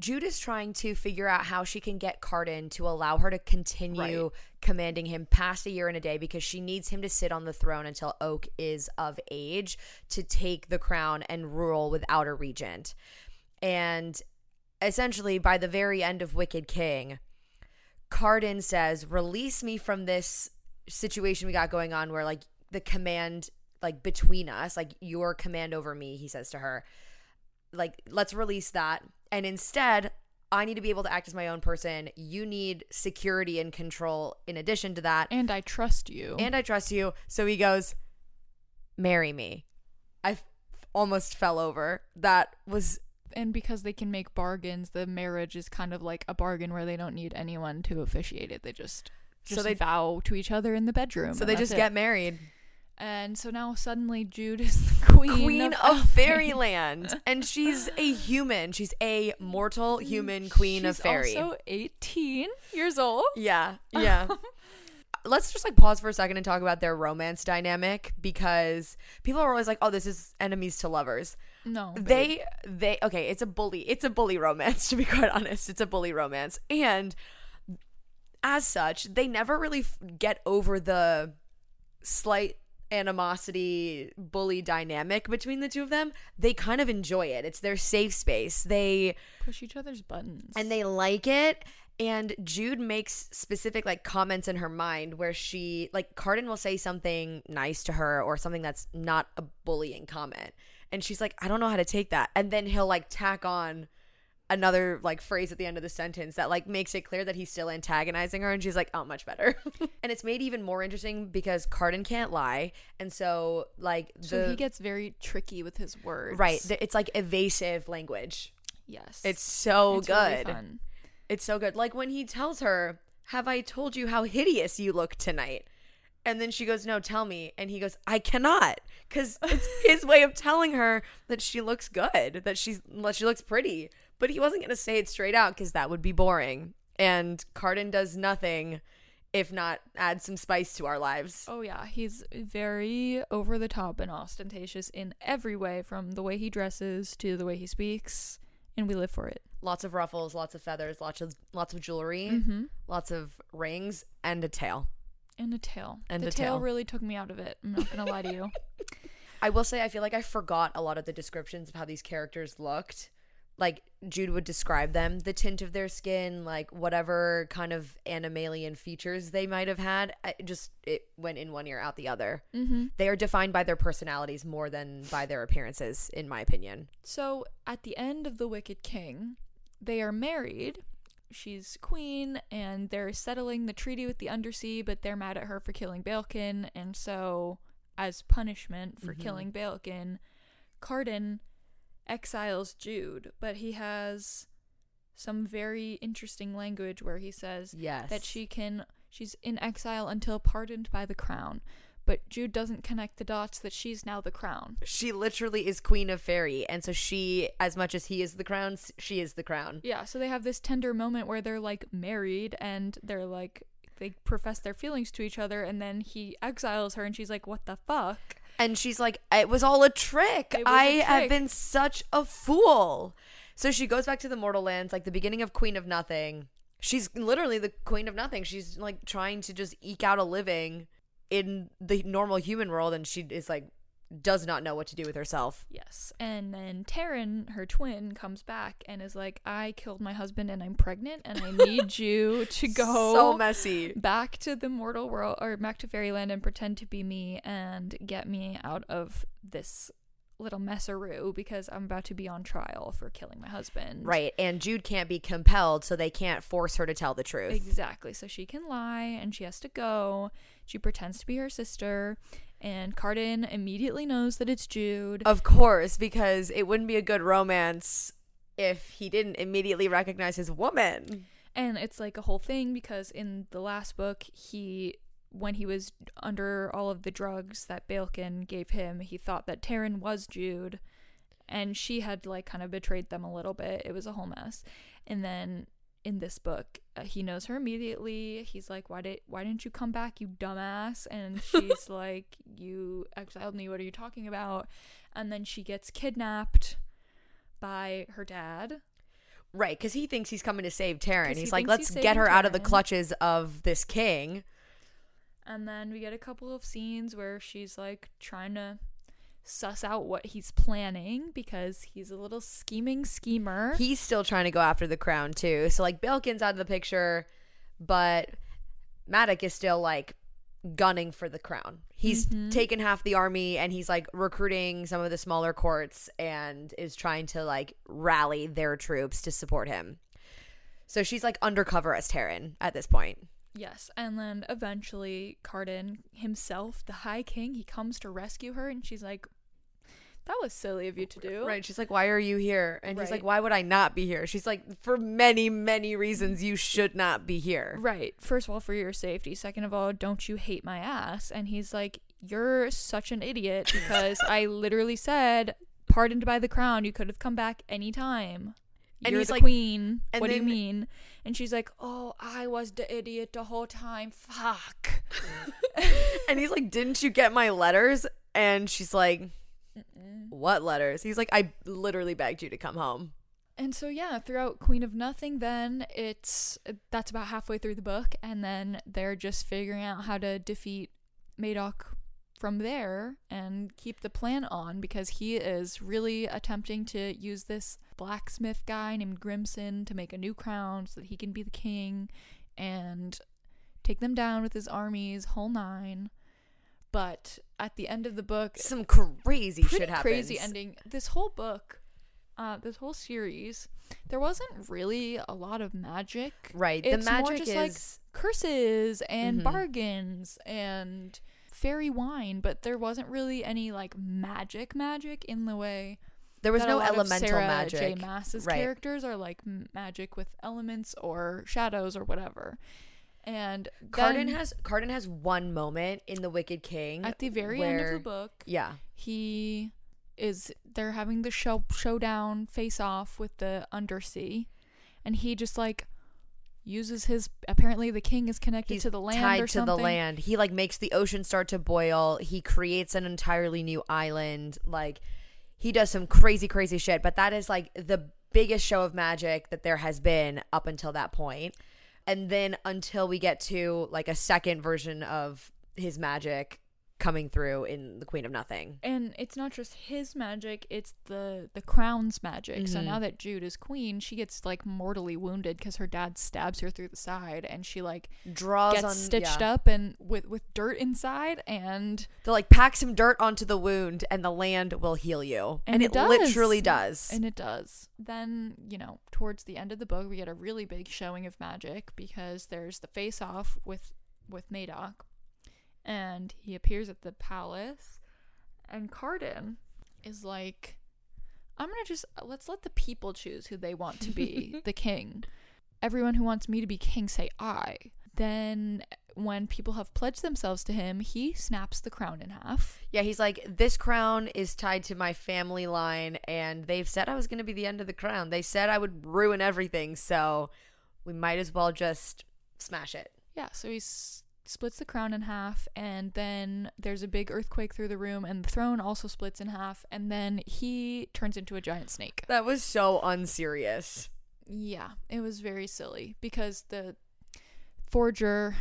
Jude is trying to figure out how she can get Cardan to allow her to continue Right. commanding him past a year and a day because she needs him to sit on the throne until Oak is of age to take the crown and rule without a regent. And essentially, by the very end of Wicked King, Cardan says, Release me from this situation we got going on where, like, the command, like, between us, like, your command over me, he says to her like let's release that and instead i need to be able to act as my own person you need security and control in addition to that And I trust you. and i trust you so he goes marry me i f- almost fell over that was and because they can make bargains, the marriage is kind of like a bargain where they don't need anyone to officiate it. They just So they- vow to each other in the bedroom. so they just it. get married And so now suddenly Jude is the queen, queen of, of fairyland and she's a human she's a mortal mm, human queen of She's fairy Also 18 years old. Yeah, yeah. Let's just like pause for a second and talk about their romance dynamic because people are always like, "Oh, this is enemies to lovers." No, babe. They they okay, it's a bully. It's a bully romance to be quite honest. It's a bully romance. And as such, they never really f- get over the slight animosity bully dynamic between the two of them. They kind of enjoy it. It's their safe space. They push each other's buttons. and they like it and jude makes specific like comments in her mind where she like Cardan will say something nice to her or something that's not a bullying comment and she's like i don't know how to take that and then he'll like tack on another like phrase at the end of the sentence that like makes it clear that he's still antagonizing her and she's like oh much better and it's made even more interesting because Cardan can't lie and so like the so he gets very tricky with his words. right th- it's like evasive language Yes. it's so It's really good fun. it's so good. Like when he tells her, Have I told you how hideous you look tonight? And then she goes, "No, tell me." And he goes, "I cannot," because it's his way of telling her that she looks good, that she's that she looks pretty. But he wasn't gonna say it straight out because that would be boring. And Cardan does nothing if not add some spice to our lives. Oh yeah, he's very over the top and ostentatious in every way, from the way he dresses to the way he speaks, and we live for it. Lots of ruffles, lots of feathers, lots of lots of jewelry, Mm-hmm. lots of rings, and a tail. And a tail. And the a tail tail. really took me out of it. I'm not gonna lie to you. I will say I feel like I forgot a lot of the descriptions of how these characters looked. Like Jude would describe them, the tint of their skin, like whatever kind of animalian features they might have had. I just it went in one ear out the other. Mm-hmm. They are defined by their personalities more than by their appearances, in my opinion. So at the end of The Wicked King, they are married. She's queen, and they're settling the treaty with the Undersea, but they're mad at her for killing Balekin, and so, as punishment for Mhm. killing Balekin, Cardan exiles Jude, but he has some very interesting language where he says Yes. that she can she's in exile until pardoned by the crown. But Jude doesn't connect the dots that she's now the crown. she literally is queen of fairy, and so she, as much as he is the crown, she is the crown. Yeah, so they have this tender moment where they're like married and they're like they profess their feelings to each other and then he exiles her and she's like, What the fuck? And she's like, it was all a trick. It was a I have been such a fool. So she goes back to the mortal lands, like the beginning of Queen of Nothing. She's literally the Queen of Nothing. She's like trying to just eke out a living in the normal human world, and she is like, does not know what to do with herself. Yes. And then Taryn, her twin, comes back and is like, I killed my husband and I'm pregnant and I need you to go So messy. back to the mortal world or back to fairyland and pretend to be me and get me out of this little messaroo because I'm about to be on trial for killing my husband. Right. And Jude can't be compelled, so they can't force her to tell the truth. Exactly. So she can lie and she has to go. She pretends to be her sister. And Cardan immediately knows that it's Jude. Of course, because it wouldn't be a good romance if he didn't immediately recognize his woman. And it's like a whole thing because in the last book, he, when he was under all of the drugs that Balekin gave him, he thought that Taryn was Jude. And she had like kind of betrayed them a little bit. It was a whole mess. And then in this book, uh, he knows her immediately. He's like, "Why did why didn't you come back, you dumbass?" And she's like, "You exiled me. What are you talking about?" And then she gets kidnapped by her dad. Right, because he thinks he's coming to save Taryn. 'Cause he He's like, let's he's get her out of the clutches of this king. And then we get a couple of scenes where she's like trying to suss out what he's planning because he's a little scheming schemer. He's still trying to go after the crown, too. So, like, Balekin's out of the picture, but Madoc is still, like, gunning for the crown. He's Mhm. taken half the army and he's, like, recruiting some of the smaller courts and is trying to, like, rally their troops to support him. So she's, like, undercover as Taryn at this point. Yes, and then eventually Cardan himself, the High King, he comes to rescue her and she's like that was silly of you to do. Right. She's like, Why are you here? And he's like, Why would I not be here? She's like, For many, many reasons, you should not be here. Right. First of all, for your safety. Second of all, don't you hate my ass? And he's like, You're such an idiot because I literally said, pardoned by the crown, you could have come back anytime. And You're he's the like- queen. what do you mean? And she's like, Oh, I was the idiot the whole time. Fuck. And he's like, Didn't you get my letters? And she's like, What letters? He's like, I literally begged you to come home. And so yeah, throughout Queen of Nothing, then it's that's about halfway through the book, and then they're just figuring out how to defeat Madoc from there and keep the plan on because he is really attempting to use this blacksmith guy named Grimsen to make a new crown so that he can be the king and take them down with his armies, whole nine. But at the end of the book, Some crazy shit happens. crazy ending. This whole book, uh, this whole series, there wasn't really a lot of magic. Right. It's the more magic just, like, is Curses and Mhm. bargains and fairy wine, but there wasn't really any like magic magic in the way there was no elemental Sarah magic. J. Maas's Right. characters are like magic with elements or shadows or whatever. And Cardan then has Cardan has one moment in The Wicked King at the very end of the book, Yeah. he is they're having the show showdown face off with the undersea and he just like uses his apparently the king is connected He's to the land tied or to something the land. He like makes the ocean start to boil. He creates an entirely new island. Like he does some crazy, crazy shit. But that is like the biggest show of magic that there has been up until that point. And then until we get to like a second version of his magic coming through in the Queen of Nothing. and it's not just his magic it's the the crown's magic so Mhm. now that jude is queen she gets like mortally wounded because her dad stabs her through the side and she like Draws gets on stitched yeah. up and with with dirt inside and They'll like pack some dirt onto the wound and the land will heal you. And And, it it, does. literally does. And it does. Then, you know, towards the end of the book, we get a really big showing of magic because there's the face off with with Madoc, and he appears at the palace, and Cardan is like, "I'm gonna just let's let the people choose who they want to be the king. Everyone who wants me to be king say I." Then, when people have pledged themselves to him, he snaps the crown in half. Yeah, he's like, this crown is tied to my family line, and they've said I was going to be the end of the crown. They said I would ruin everything, so we might as well just smash it. Yeah, so he s- splits the crown in half, and then there's a big earthquake through the room, and the throne also splits in half, and then he turns into a giant snake. That was so unserious. Yeah, it was very silly because the forger,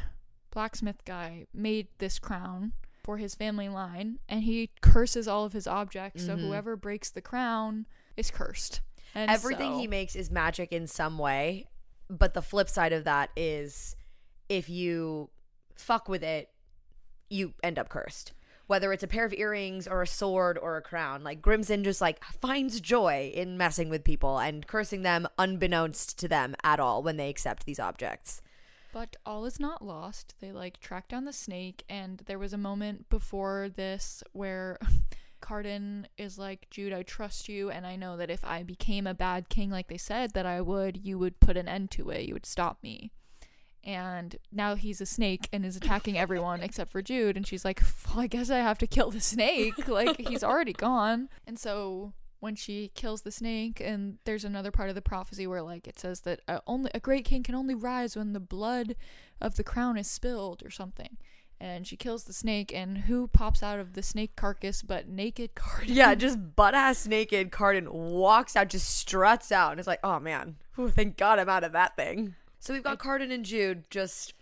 blacksmith guy, made this crown for his family line, and he curses all of his objects, so Mhm. whoever breaks the crown is cursed. And Everything so- he makes is magic in some way, but the flip side of that is if you fuck with it, you end up cursed. Whether it's a pair of earrings or a sword or a crown, like Grimsen just like finds joy in messing with people and cursing them unbeknownst to them at all when they accept these objects. But all is not lost. They like track down the snake, and there was a moment before this where Cardan is like, Jude, I trust you, and I know that if I became a bad king like they said that I would, you would put an end to it. You would stop me. And now he's a snake and is attacking everyone except for Jude. And she's like, well, I guess I have to kill the snake. Like, he's already gone. And so when she kills the snake, and there's another part of the prophecy where, like, it says that uh, only a great king can only rise when the blood of the crown is spilled or something. And she kills the snake, and who pops out of the snake carcass but naked Cardan? Yeah, just butt ass naked. Cardan walks out, just struts out, and it's like, oh man, Whew, thank God I'm out of that thing. So we've got Cardan and Jude just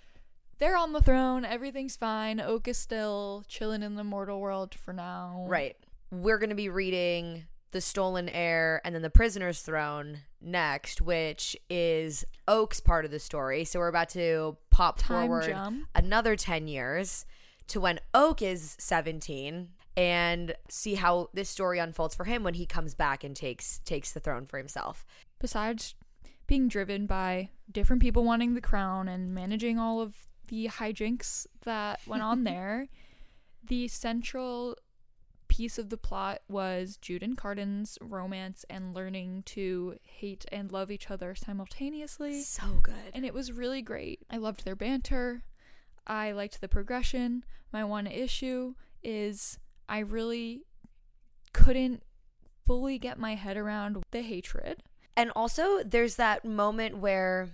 They're on the throne. Everything's fine. Oak is still chilling in the mortal world for now. right. We're gonna be reading the Stolen Heir and then the Prisoner's Throne next, which is Oak's part of the story. So we're about to pop Time forward jump. another 10 years to when Oak is 17 and see how this story unfolds for him when he comes back and takes takes the throne for himself. Besides being driven by different people wanting the crown and managing all of the hijinks that went on there, the central piece of the plot was Jude and Cardan's romance and learning to hate and love each other simultaneously. So good. and it was really great. I loved their banter. I liked the progression. My one issue is I really couldn't fully get my head around the hatred. And also, there's that moment where,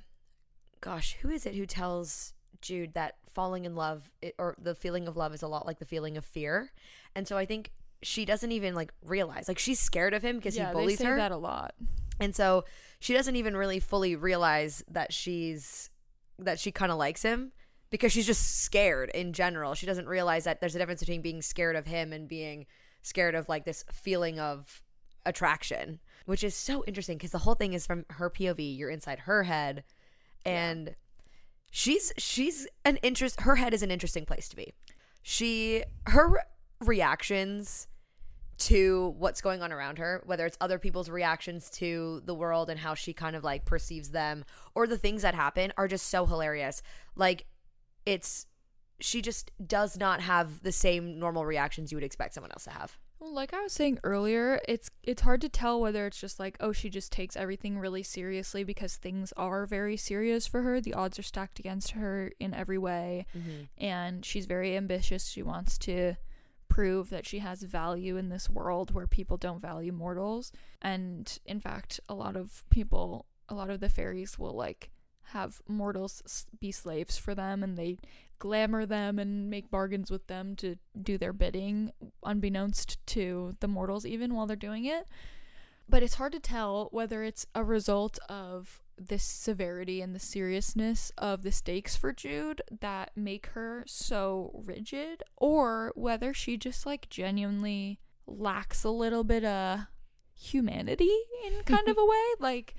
gosh, who is it who tells Jude that falling in love or the feeling of love is a lot like the feeling of fear? And so I think she doesn't even like realize, like she's scared of him because yeah, he bullies they say her, that a lot. and so she doesn't even really fully realize that she's that she kind of likes him because she's just scared in general. She doesn't realize that there's a difference between being scared of him and being scared of like this feeling of attraction, which is so interesting because the whole thing is from her POV. You're inside her head, and she's she's an interest. Her head is an interesting place to be. She her re- reactions to what's going on around her, whether it's other people's reactions to the world and how she kind of like perceives them, or the things that happen, are just so hilarious. Like, it's she just does not have the same normal reactions you would expect someone else to have. Well, like I was saying earlier, it's it's hard to tell whether it's just like, oh, she just takes everything really seriously because things are very serious for her. The odds are stacked against her in every way, mm-hmm. and she's very ambitious. She wants to prove that she has value in this world where people don't value mortals. And in fact, a lot of people, a lot of the fairies will like have mortals be slaves for them and they glamour them and make bargains with them to do their bidding unbeknownst to the mortals even while they're doing it. But it's hard to tell whether it's a result of this severity and the seriousness of the stakes for Jude that make her so rigid or whether she just like genuinely lacks a little bit of humanity in kind of a way. Like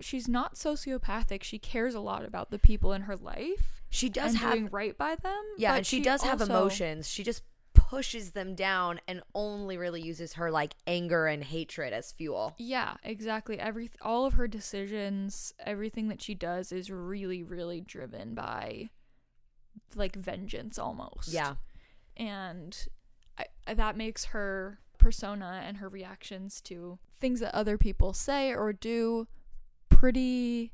she's not sociopathic she cares a lot about the people in her life She does and have doing right by them Yeah, but and she, does have also- emotions. She just pushes them down and only really uses her like anger and hatred as fuel. Yeah, exactly. Every all of her decisions, everything that she does is really really driven by like vengeance almost. Yeah. And I, I- that makes her persona and her reactions to things that other people say or do pretty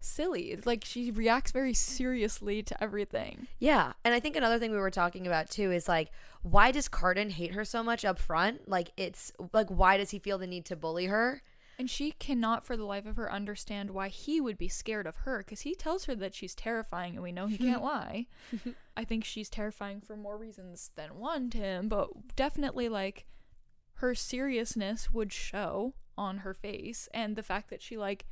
silly. Like she reacts very seriously to everything. Yeah. And I think another thing we were talking about too is like why does Cardan hate her so much up front? Like it's like why does he feel the need to bully her? And she cannot for the life of her understand why he would be scared of her because he tells her that she's terrifying and we know he can't lie. I think she's terrifying for more reasons than one to him, but definitely like her seriousness would show on her face and the fact that she like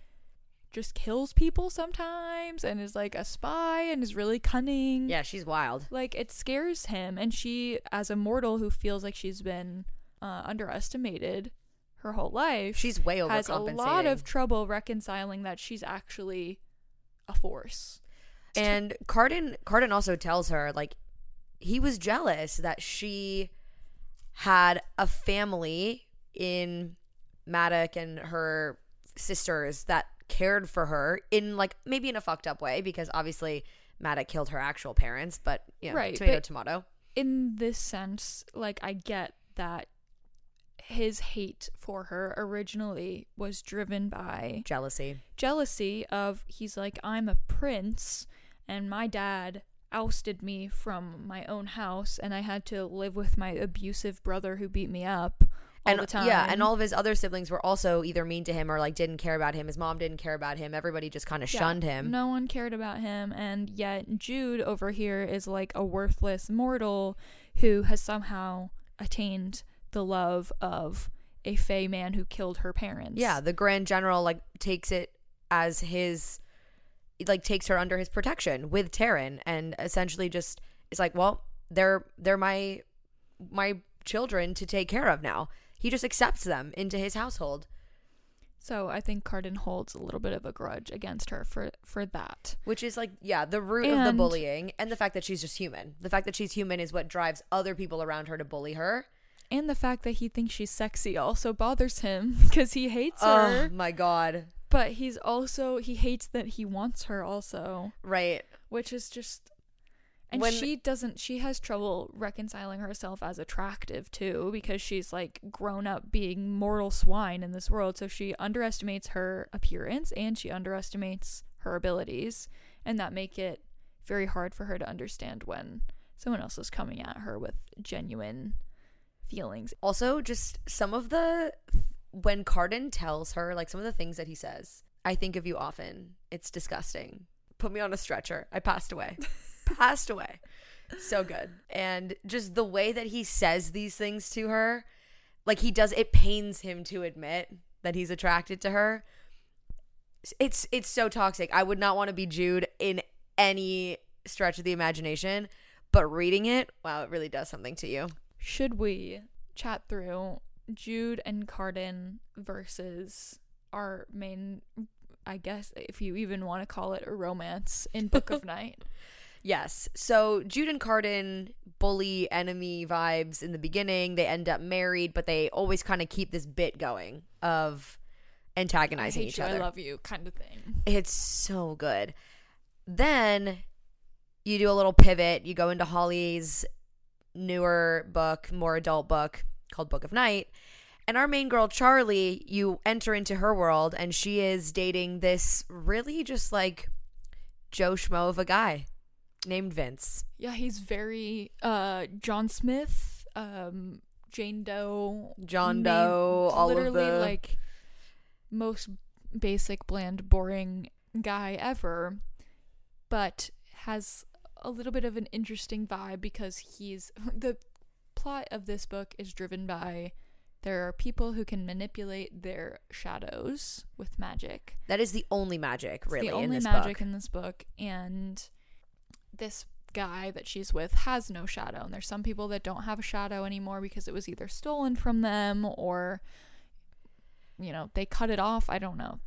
just kills people sometimes and is like a spy and is really cunning. Yeah, she's wild. Like it scares him and she as a mortal who feels like she's been uh, underestimated her whole life She's way has a lot of trouble reconciling that she's actually a force. And Cardan Cardan also tells her like he was jealous that she had a family in Madoc and her sisters that cared for her in like maybe in a fucked up way because obviously Madoc killed her actual parents, but you know, Right, tomato tomato. In this sense, like I get that his hate for her originally was driven by Jealousy. jealousy of he's like I'm a prince and my dad ousted me from my own house and I had to live with my abusive brother who beat me up all and yeah, and all of his other siblings were also either mean to him or like didn't care about him. His mom didn't care about him. Everybody just kind of Yeah, shunned him. No one cared about him, and yet Jude over here is like a worthless mortal who has somehow attained the love of a fey man who killed her parents. Yeah, the Grand General like takes it as his like takes her under his protection with Taryn and essentially just is like, well, they're they're my my children to take care of now. He just accepts them into his household, So I think Cardan holds a little bit of a grudge against her for for that. which is like yeah, the root of the bullying and the fact that she's just human. The fact that she's human is what drives other people around her to bully her. And the fact that he thinks she's sexy also bothers him because he hates Oh her. my god. But he's also he hates that he wants her also. Right. which is just and When- she doesn't she has trouble reconciling herself as attractive too because she's like grown up being mortal swine in this world so she underestimates her appearance and she underestimates her abilities and that make it very hard for her to understand when someone else is coming at her with genuine feelings Also, just some of the when Cardan tells her like some of the things that he says. I think of you often. It's disgusting. Put me on a stretcher. I passed away. passed away. So good. And just the way that he says these things to her, like he does it pains him to admit that he's attracted to her. It's it's so toxic. I would not want to be Jude in any stretch of the imagination, but reading it, wow, it really does something to you. should we chat through Jude and Cardan versus our main I guess if you even want to call it a romance in Book of Night. Yes. So Jude and Cardan bully enemy vibes in the beginning. They end up married, but they always kind of keep this bit going of antagonizing each you, other. I love you kind of thing. it's so good. Then you do a little pivot. You go into Holly's newer book, more adult book, called Book of Night. And our main girl, Charlie, you enter into her world, and she is dating this really just like Joe Schmo of a guy named Vince. Yeah, he's very uh John Smith, um Jane Doe, John Doe, all of literally the like most basic, bland, boring guy ever, but has a little bit of an interesting vibe because he's the plot of this book is driven by there are people who can manipulate their shadows with magic. that is the only magic It's really the only in this magic book. in this book, and this guy that she's with has no shadow. And there's some people that don't have a shadow anymore because it was either stolen from them or, you know, they cut it off. I don't know,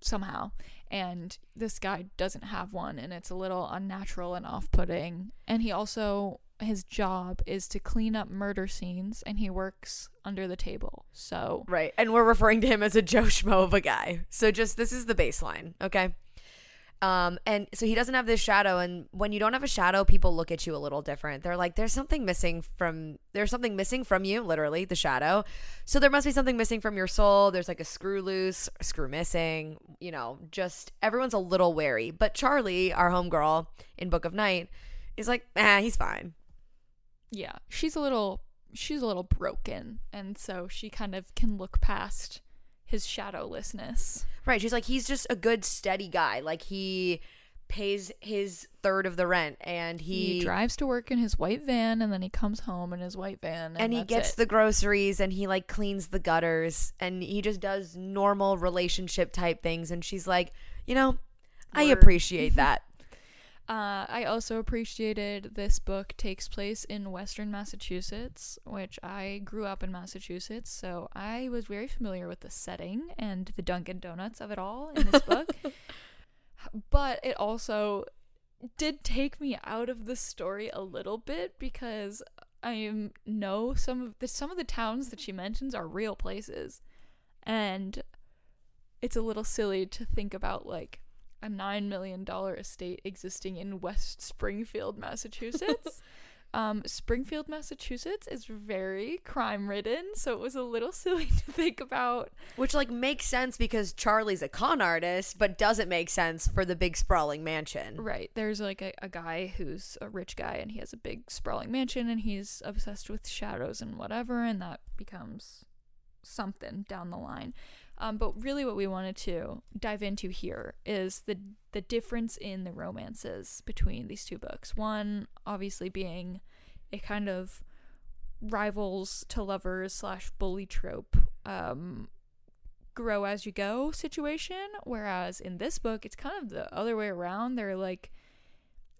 somehow. And this guy doesn't have one, and it's a little unnatural and off-putting. And he also his job is to clean up murder scenes, and he works under the table. So Right. And we're referring to him as a Joe Schmo of a guy. So just this is the baseline, okay? Um, and so he doesn't have this shadow, and when you don't have a shadow, people look at you a little different. They're like, "There's something missing from there's something missing from you, literally, the shadow. So there must be something missing from your soul. There's like a screw loose, screw missing. You know, just everyone's a little wary. But Charlie, our homegirl in Book of Night, is like, ah, he's fine. yeah, she's a little she's a little broken, and so she kind of can look past his shadowlessness. Right. She's like, he's just a good, steady guy. Like he pays his third of the rent, and He, he, drives to work in his white van, and then he comes home in his white van, and, and he gets it. the groceries, and he like cleans the gutters, and he just does normal relationship type things. And she's like, you know, I appreciate that. Uh, I also appreciated this book takes place in Western Massachusetts, which I grew up in Massachusetts, so I was very familiar with the setting and the Dunkin' Donuts of it all in this book. but it also did take me out of the story a little bit because I know some of the some of the towns that she mentions are real places, and it's a little silly to think about like a nine million dollar estate existing in West Springfield, Massachusetts. um, Springfield, Massachusetts is very crime ridden, so it was a little silly to think about. Which like makes sense because Charlie's a con artist, but doesn't make sense for the big sprawling mansion. Right, there's like a, a guy who's a rich guy and he has a big sprawling mansion and he's obsessed with shadows and whatever, and that becomes something down the line. Um, but really, what we wanted to dive into here is the the difference in the romances between these two books. One, obviously, being a kind of rivals to lovers slash bully trope, um, grow as you go situation. Whereas in this book, it's kind of the other way around. They're like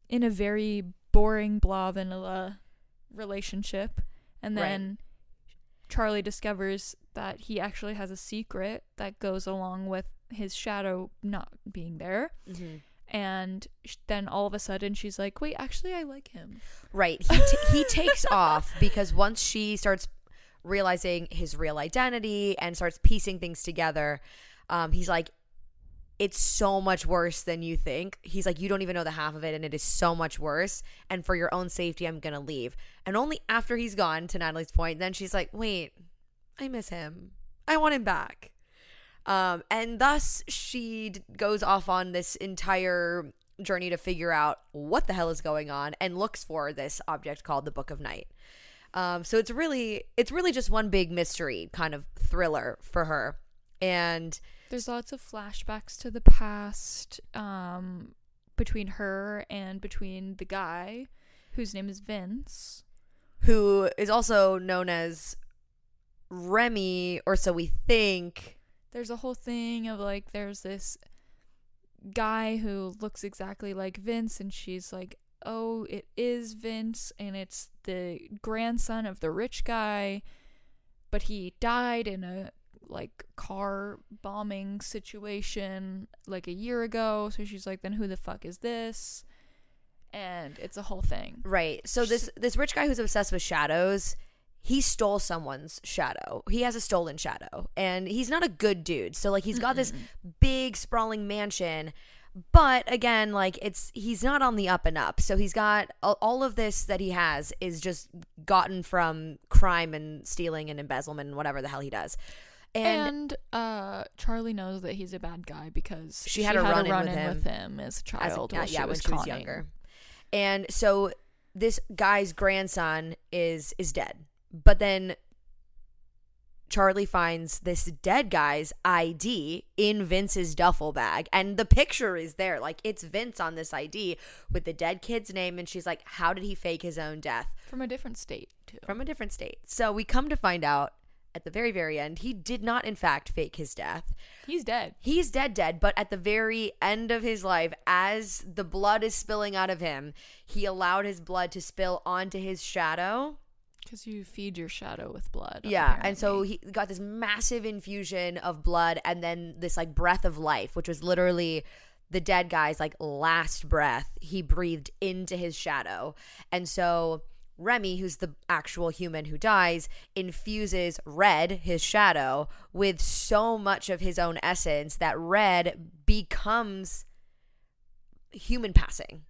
in a very boring, blah vanilla relationship, and Right. Charlie discovers that he actually has a secret that goes along with his shadow not being there. Mhm. And then all of a sudden she's like, wait, actually, I like him. Right. He t- he takes off because once she starts realizing his real identity and starts piecing things together, um, he's like, it's so much worse than you think. He's like, you don't even know the half of it, and it is so much worse. And for your own safety, I'm gonna leave. And only after he's gone, to Natalie's point, then she's like, wait, I miss him. I want him back. Um, and thus she d- goes off on this entire journey to figure out what the hell is going on and looks for this object called the Book of Night. Um, so it's really it's really just one big mystery kind of thriller for her. And There's lots of flashbacks to the past um, between her and between the guy whose name is Vince. who is also known as Remy, or so we think. There's a whole thing of like, there's this guy who looks exactly like Vince, and she's like, oh, it is Vince, and it's the grandson of the rich guy, but he died in a like car bombing situation like a year ago. So she's like, then who the fuck is this? And it's a whole thing. Right. So this this rich guy who's obsessed with shadows, he stole someone's shadow. He has a stolen shadow, and he's not a good dude. So like he's got this big sprawling mansion, but again, like it's he's not on the up and up. So he's got all- all of this that he has is just gotten from crime and stealing and embezzlement and whatever the hell he does. And, And, uh, Charlie knows that he's a bad guy because She had a run-in with run-in him with him as a as a- child. yeah, while yeah, was when she was conning. younger. And so this guy's grandson is is dead. But then Charlie finds this dead guy's ID in Vince's duffel bag and the picture is there like it's Vince on this ID with the dead kid's name and she's like how did he fake his own death from a different state too. from a different state. So we come to find out at the very very end he did not in fact fake his death. He's dead. He's dead, dead, but at the very end of his life, as the blood is spilling out of him, he allowed his blood to spill onto his shadow. Because you feed your shadow with blood. Yeah. And so he got this massive infusion of blood and then this like breath of life, which was literally the dead guy's like last breath. He breathed into his shadow. And so Remy, who's the actual human who dies, infuses Red, his shadow, with so much of his own essence that Red becomes human passing.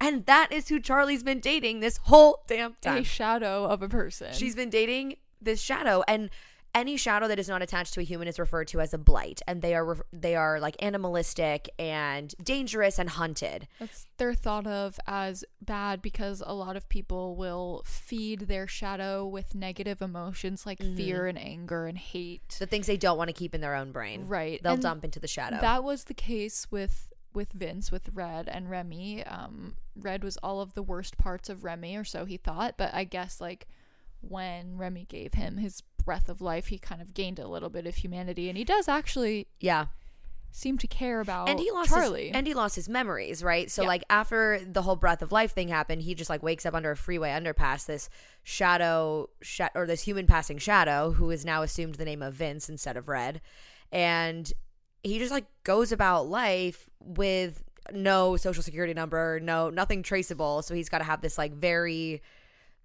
And that is who Charlie's been dating this whole damn time. a shadow of a person. She's been dating this shadow, and any shadow that is not attached to a human is referred to as a blight, and they are they are like animalistic and dangerous and hunted. That's they're thought of as bad because a lot of people will feed their shadow with negative emotions like Mm-hmm. fear and anger and hate. The things they don't want to keep in their own brain, Right. They'll and dump into the shadow. That was the case with with Vince, with Red and Remy. Um, Red was all of the worst parts of Remy, or so he thought. But I guess like when Remy gave him his breath of life, he kind of gained a little bit of humanity, and he does actually yeah, seem to care about and he lost Charlie. His, and he lost his memories, right? So Yeah. like after the whole breath of life thing happened, he just like wakes up under a freeway underpass. This shadow, sh- or this human passing shadow, who is now assumed the name of Vince instead of Red, and he just like goes about life with no social security number, no nothing traceable. So he's got to have this like very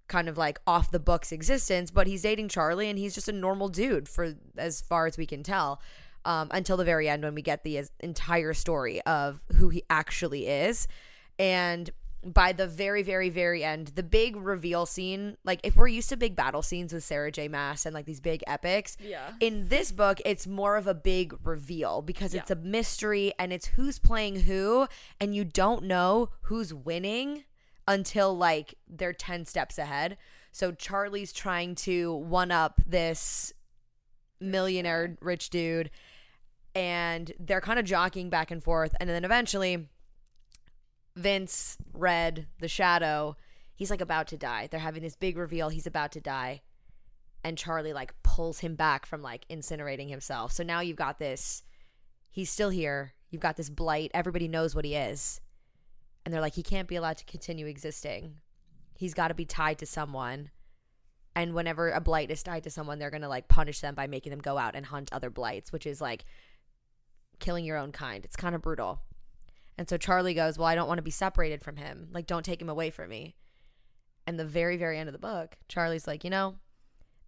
kind of like off the books existence, but he's dating Charlie and he's just a normal dude for as far as we can tell. Um, until the very end when we get the entire story of who he actually is. And by the very, very, very end, the big reveal scene, like if we're used to big battle scenes with Sarah J. Maas and like these big epics, Yeah. in this book, it's more of a big reveal because it's a mystery and it's who's playing who, and you don't know who's winning until like they're 10 steps ahead. So Charlie's trying to one up this millionaire rich dude and they're kind of jockeying back and forth and then eventually Vince Red the shadow he's like about to die. They're having this big reveal he's about to die and Charlie like pulls him back from like incinerating himself. So now you've got this he's still here you've got this blight everybody knows what he is and they're like he can't be allowed to continue existing. He's got to be tied to someone. And whenever a blight is tied to someone they're going to like punish them by making them go out and hunt other blights which is like killing your own kind. It's kind of brutal. And so charlie goes well i don't want to be separated from him. Like don't take him away from me. And the very very end of the book charlie's like you know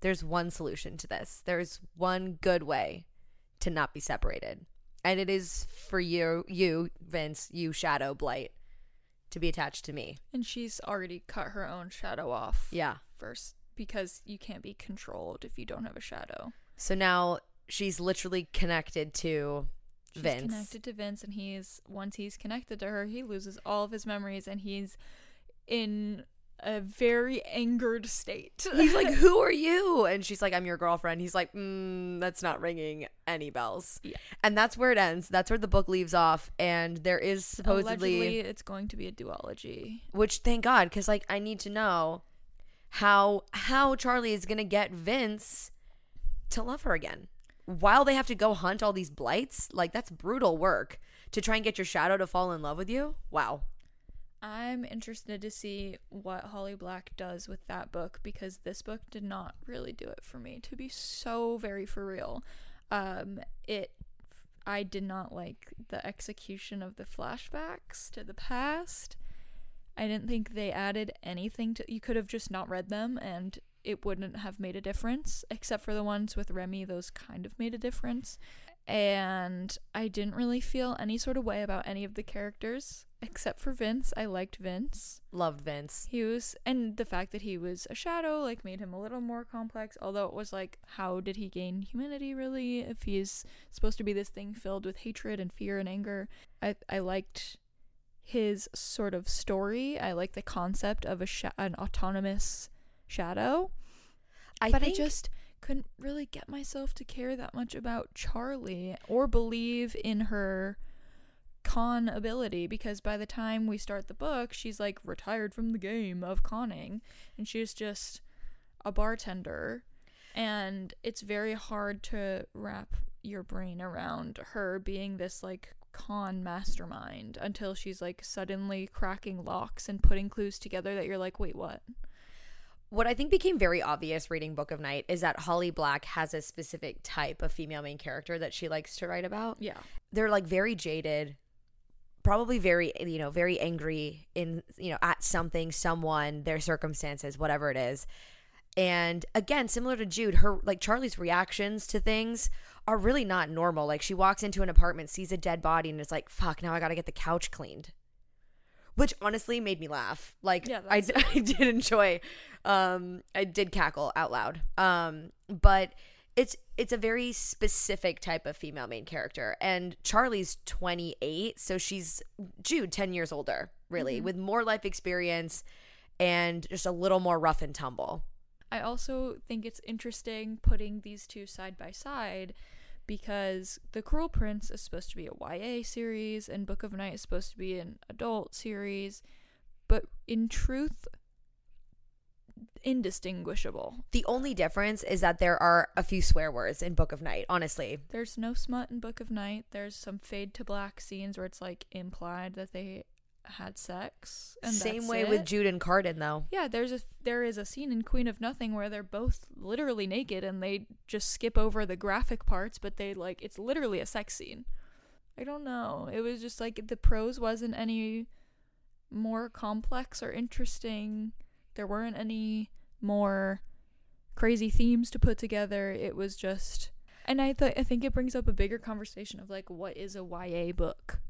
there's one solution to this. There's one good way to not be separated. And it is for you you vince you shadow blight to be attached to me. And she's already cut her own shadow off. Yeah. First because you can't be controlled if you don't have a shadow. so now she's literally connected to She's vince. connected to Vince, and he's once he's connected to her, he loses all of his memories, and he's in a very angered state. He's like, "Who are you?" And she's like, "I'm your girlfriend." He's like, mm, "That's not ringing any bells." Yeah. And that's where it ends. That's where the book leaves off. And there is supposedly, Allegedly, it's going to be a duology. which thank God, because like I need to know how how Charlie is gonna get Vince to love her again while they have to go hunt all these blights. Like that's brutal work to try and get your shadow to fall in love with you. Wow. I'm interested to see what Holly Black does with that book because this book did not really do it for me. To be so very for real, um, it I did not like the execution of the flashbacks to the past. I didn't think they added anything to. You could have just not read them, and it wouldn't have made a difference. Except for the ones with Remy, those kind of made a difference. and I didn't really feel any sort of way about any of the characters except for Vince. I liked Vince. Loved Vince. He was, and the fact that he was a shadow like made him a little more complex. Although it was like, how did he gain humanity really? If he's supposed to be this thing filled with hatred and fear and anger, I I liked his sort of story. I like the concept of a sh- an autonomous shadow. I but think I just couldn't really get myself to care that much about Charlie or believe in her con ability because by the time we start the book, she's like retired from the game of conning and she's just a bartender. And it's very hard to wrap your brain around her being this like con mastermind until she's like suddenly cracking locks and putting clues together that you're like, wait, what? what I think became very obvious reading Book of Night is that Holly Black has a specific type of female main character that she likes to write about. Yeah. They're like very jaded, probably very, you know, very angry in, you know, at something, someone, their circumstances, whatever it is. And again, similar to Jude, her like Charlie's reactions to things are really not normal. Like she walks into an apartment, sees a dead body, and is like, fuck, now I gotta get the couch cleaned which honestly made me laugh. Like Yeah, I, I did enjoy um I did cackle out loud. Um but it's it's a very specific type of female main character. And Charlie's 28, so she's Jude 10 years older, really, mm-hmm. with more life experience and just a little more rough and tumble. I also think it's interesting putting these two side by side because The Cruel Prince is supposed to be a YA series and Book of Night is supposed to be an adult series, but in truth, indistinguishable. The only difference is that there are a few swear words in Book of Night, honestly. There's no smut in Book of Night. There's some fade to black scenes where it's like implied that they had sex. And Same way it. with Jude and Cardan though. Yeah, there's a there is a scene in Queen of Nothing where they're both literally naked and they just skip over the graphic parts, but they like it's literally a sex scene. I don't know. It was just like the prose wasn't any more complex or interesting. There weren't any more crazy themes to put together. It was just and I th- I think it brings up a bigger conversation of like what is a YA book?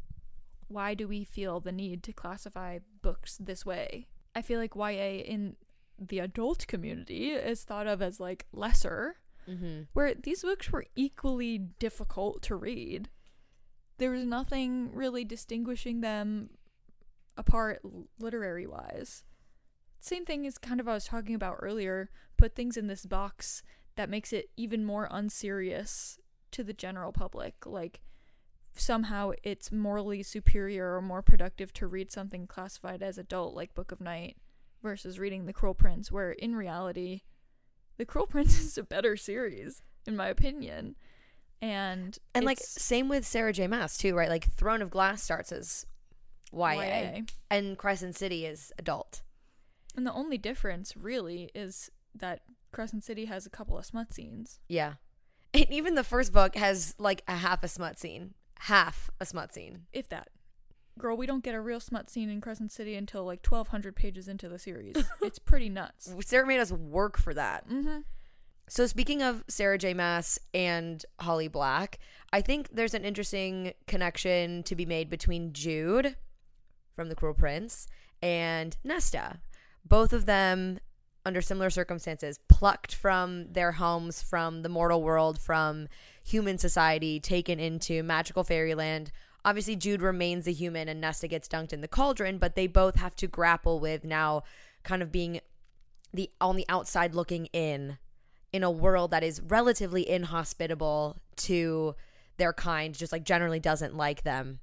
Why do we feel the need to classify books this way? I feel like YA in the adult community is thought of as like lesser, Mm-hmm. where these books were equally difficult to read. There was nothing really distinguishing them apart literary wise. Same thing as kind of I was talking about earlier, put things in this box that makes it even more unserious to the general public. Like somehow it's morally superior or more productive to read something classified as adult like Book of Night versus reading The Cruel Prince, where in reality, The Cruel Prince is a better series, in my opinion. And And like same with Sarah J. Maas too, right? Like Throne of Glass starts as YA, YA. and Crescent City is adult. And the only difference really is that Crescent City has a couple of smut scenes. Yeah. And even the first book has like a half a smut scene. Half a smut scene. If that. Girl, we don't get a real smut scene in Crescent City until like 1200 pages into the series. it's pretty nuts. Sarah made us work for that. Mhm. So speaking of Sarah J. Maas and Holly Black, I think there's an interesting connection to be made between Jude from The Cruel Prince and Nesta. Both of them under similar circumstances, plucked from their homes, from the mortal world, from human society, taken into magical fairyland. Obviously, Jude remains a human and Nesta gets dunked in the cauldron, but they both have to grapple with now kind of being the on the outside looking in in a world that is relatively inhospitable to their kind, just like generally doesn't like them.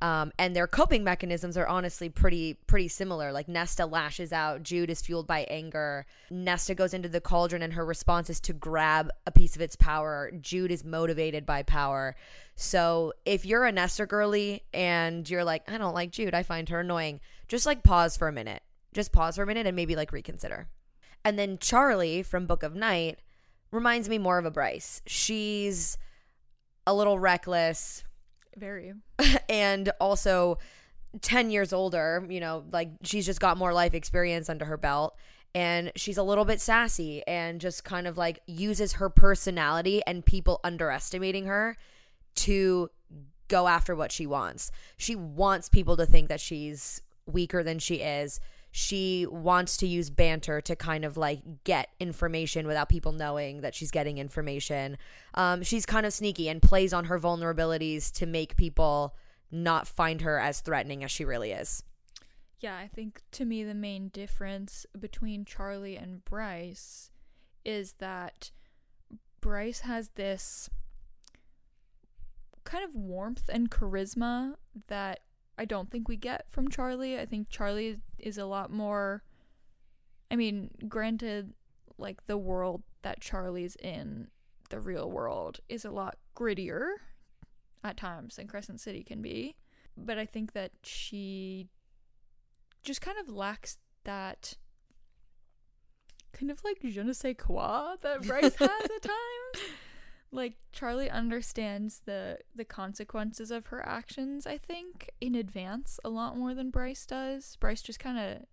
Um, and their coping mechanisms are honestly pretty pretty similar. Like Nesta lashes out, Jude is fueled by anger. Nesta goes into the cauldron, and her response is to grab a piece of its power. Jude is motivated by power. So if you're a Nesta girly and you're like, I don't like Jude, I find her annoying, just like pause for a minute. Just pause for a minute and maybe like reconsider. And then Charlie from Book of Night reminds me more of a Bryce. She's a little reckless Very. and also 10 years older, you know, like she's just got more life experience under her belt and she's a little bit sassy and just kind of like uses her personality and people underestimating her to go after what she wants. She wants people to think that she's weaker than she is. She wants to use banter to kind of like get information without people knowing that she's getting information. Um, she's kind of sneaky and plays on her vulnerabilities to make people not find her as threatening as she really is. Yeah, I think to me the main difference between Charlie and Bryce is that Bryce has this kind of warmth and charisma that I don't think we get from Charlie. I think Charlie is a lot more I mean, granted like the world that Charlie's in, the real world is a lot grittier at times than Crescent City can be, but I think that she just kind of lacks that kind of like je ne sais quoi that Bryce has at times. Like Charlie understands the the consequences of her actions, I think, in advance a lot more than Bryce does. Bryce just kind of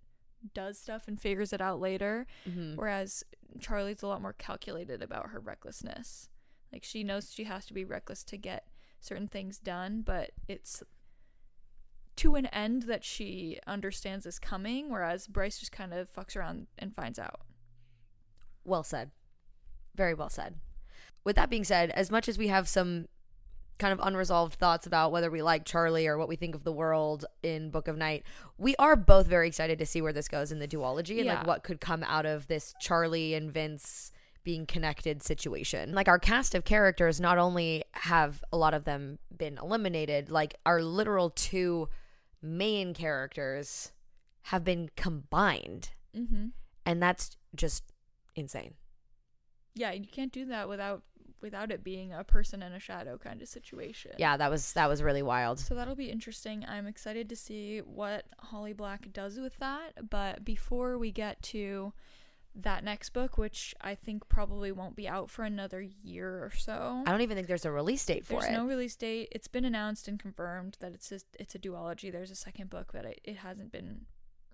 does stuff and figures it out later, Mm-hmm. whereas Charlie's a lot more calculated about her recklessness. Like she knows she has to be reckless to get certain things done, but it's to an end that she understands is coming, whereas Bryce just kind of fucks around and finds out. Well said. Very well said. With that being said, as much as we have some kind of unresolved thoughts about whether we like Charlie or what we think of the world in Book of Night, we are both very excited to see where this goes in the duology and Yeah. like what could come out of this Charlie and Vince being connected situation. Like our cast of characters not only have a lot of them been eliminated, like our literal two main characters have been combined. Mm-hmm. And that's just insane. Yeah, you can't do that without without it being a person and a shadow kind of situation. Yeah, that was that was really wild. So that'll be interesting. I'm excited to see what Holly Black does with that. But before we get to that next book, which I think probably won't be out for another year or so. I don't even think there's a release date for There's it. There's no release date. It's been announced and confirmed that it's just, it's a duology. There's a second book, but it, it hasn't been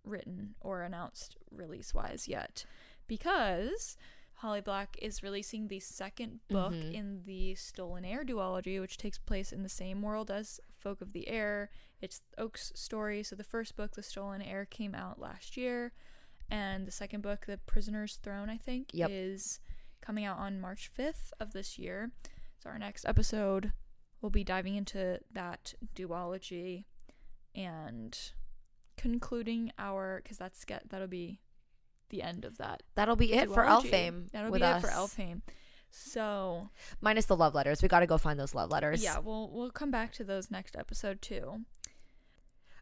written or announced release wise yet because Holly Black is releasing the second book Mhm. in the Stolen Heir duology, which takes place in the same world as Folk of the Air. It's Oak's story. So the first book, The Stolen Heir, came out last year, and the second book, The Prisoner's Throne, I think, Yep. is coming out on March 5th of this year. So our next episode we'll be diving into that duology and concluding our because that's get that'll be the end of that That'll be it for. Elfhame. That'll be us. it for Elfhame. So Minus the love letters. We got to go find those love letters. yeah, we'll we'll come back to those next episode too.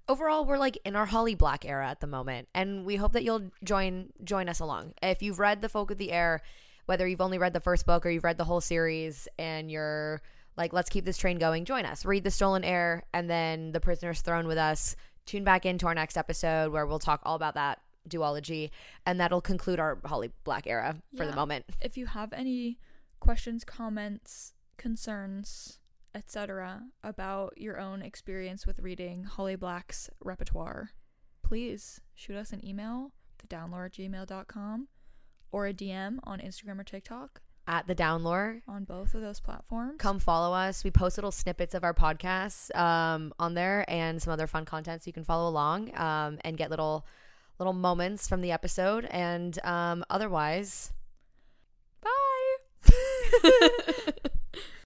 Overall, we're like in our Holly Black era at the moment, and we hope that you'll join join us along. If you've read The Folk of the Air, whether you've only read the first book or you've read the whole series, and you're like, let's keep this train going, join us. Read The Stolen Heir and then The Prisoner's Throne with us. Tune back into our next episode where we'll talk all about that duology, and that'll conclude our Holly Black era for the moment. If you have any questions, comments, concerns, etc. about your own experience with reading Holly Black's repertoire, please shoot us an email, thedownlore at gmail.com, or a DM on Instagram or TikTok At the Downlore, on both of those platforms. come follow us. We post little snippets of our podcasts um, on there and some other fun content so you can follow along um, and get little little moments from the episode. And um, otherwise, Bye.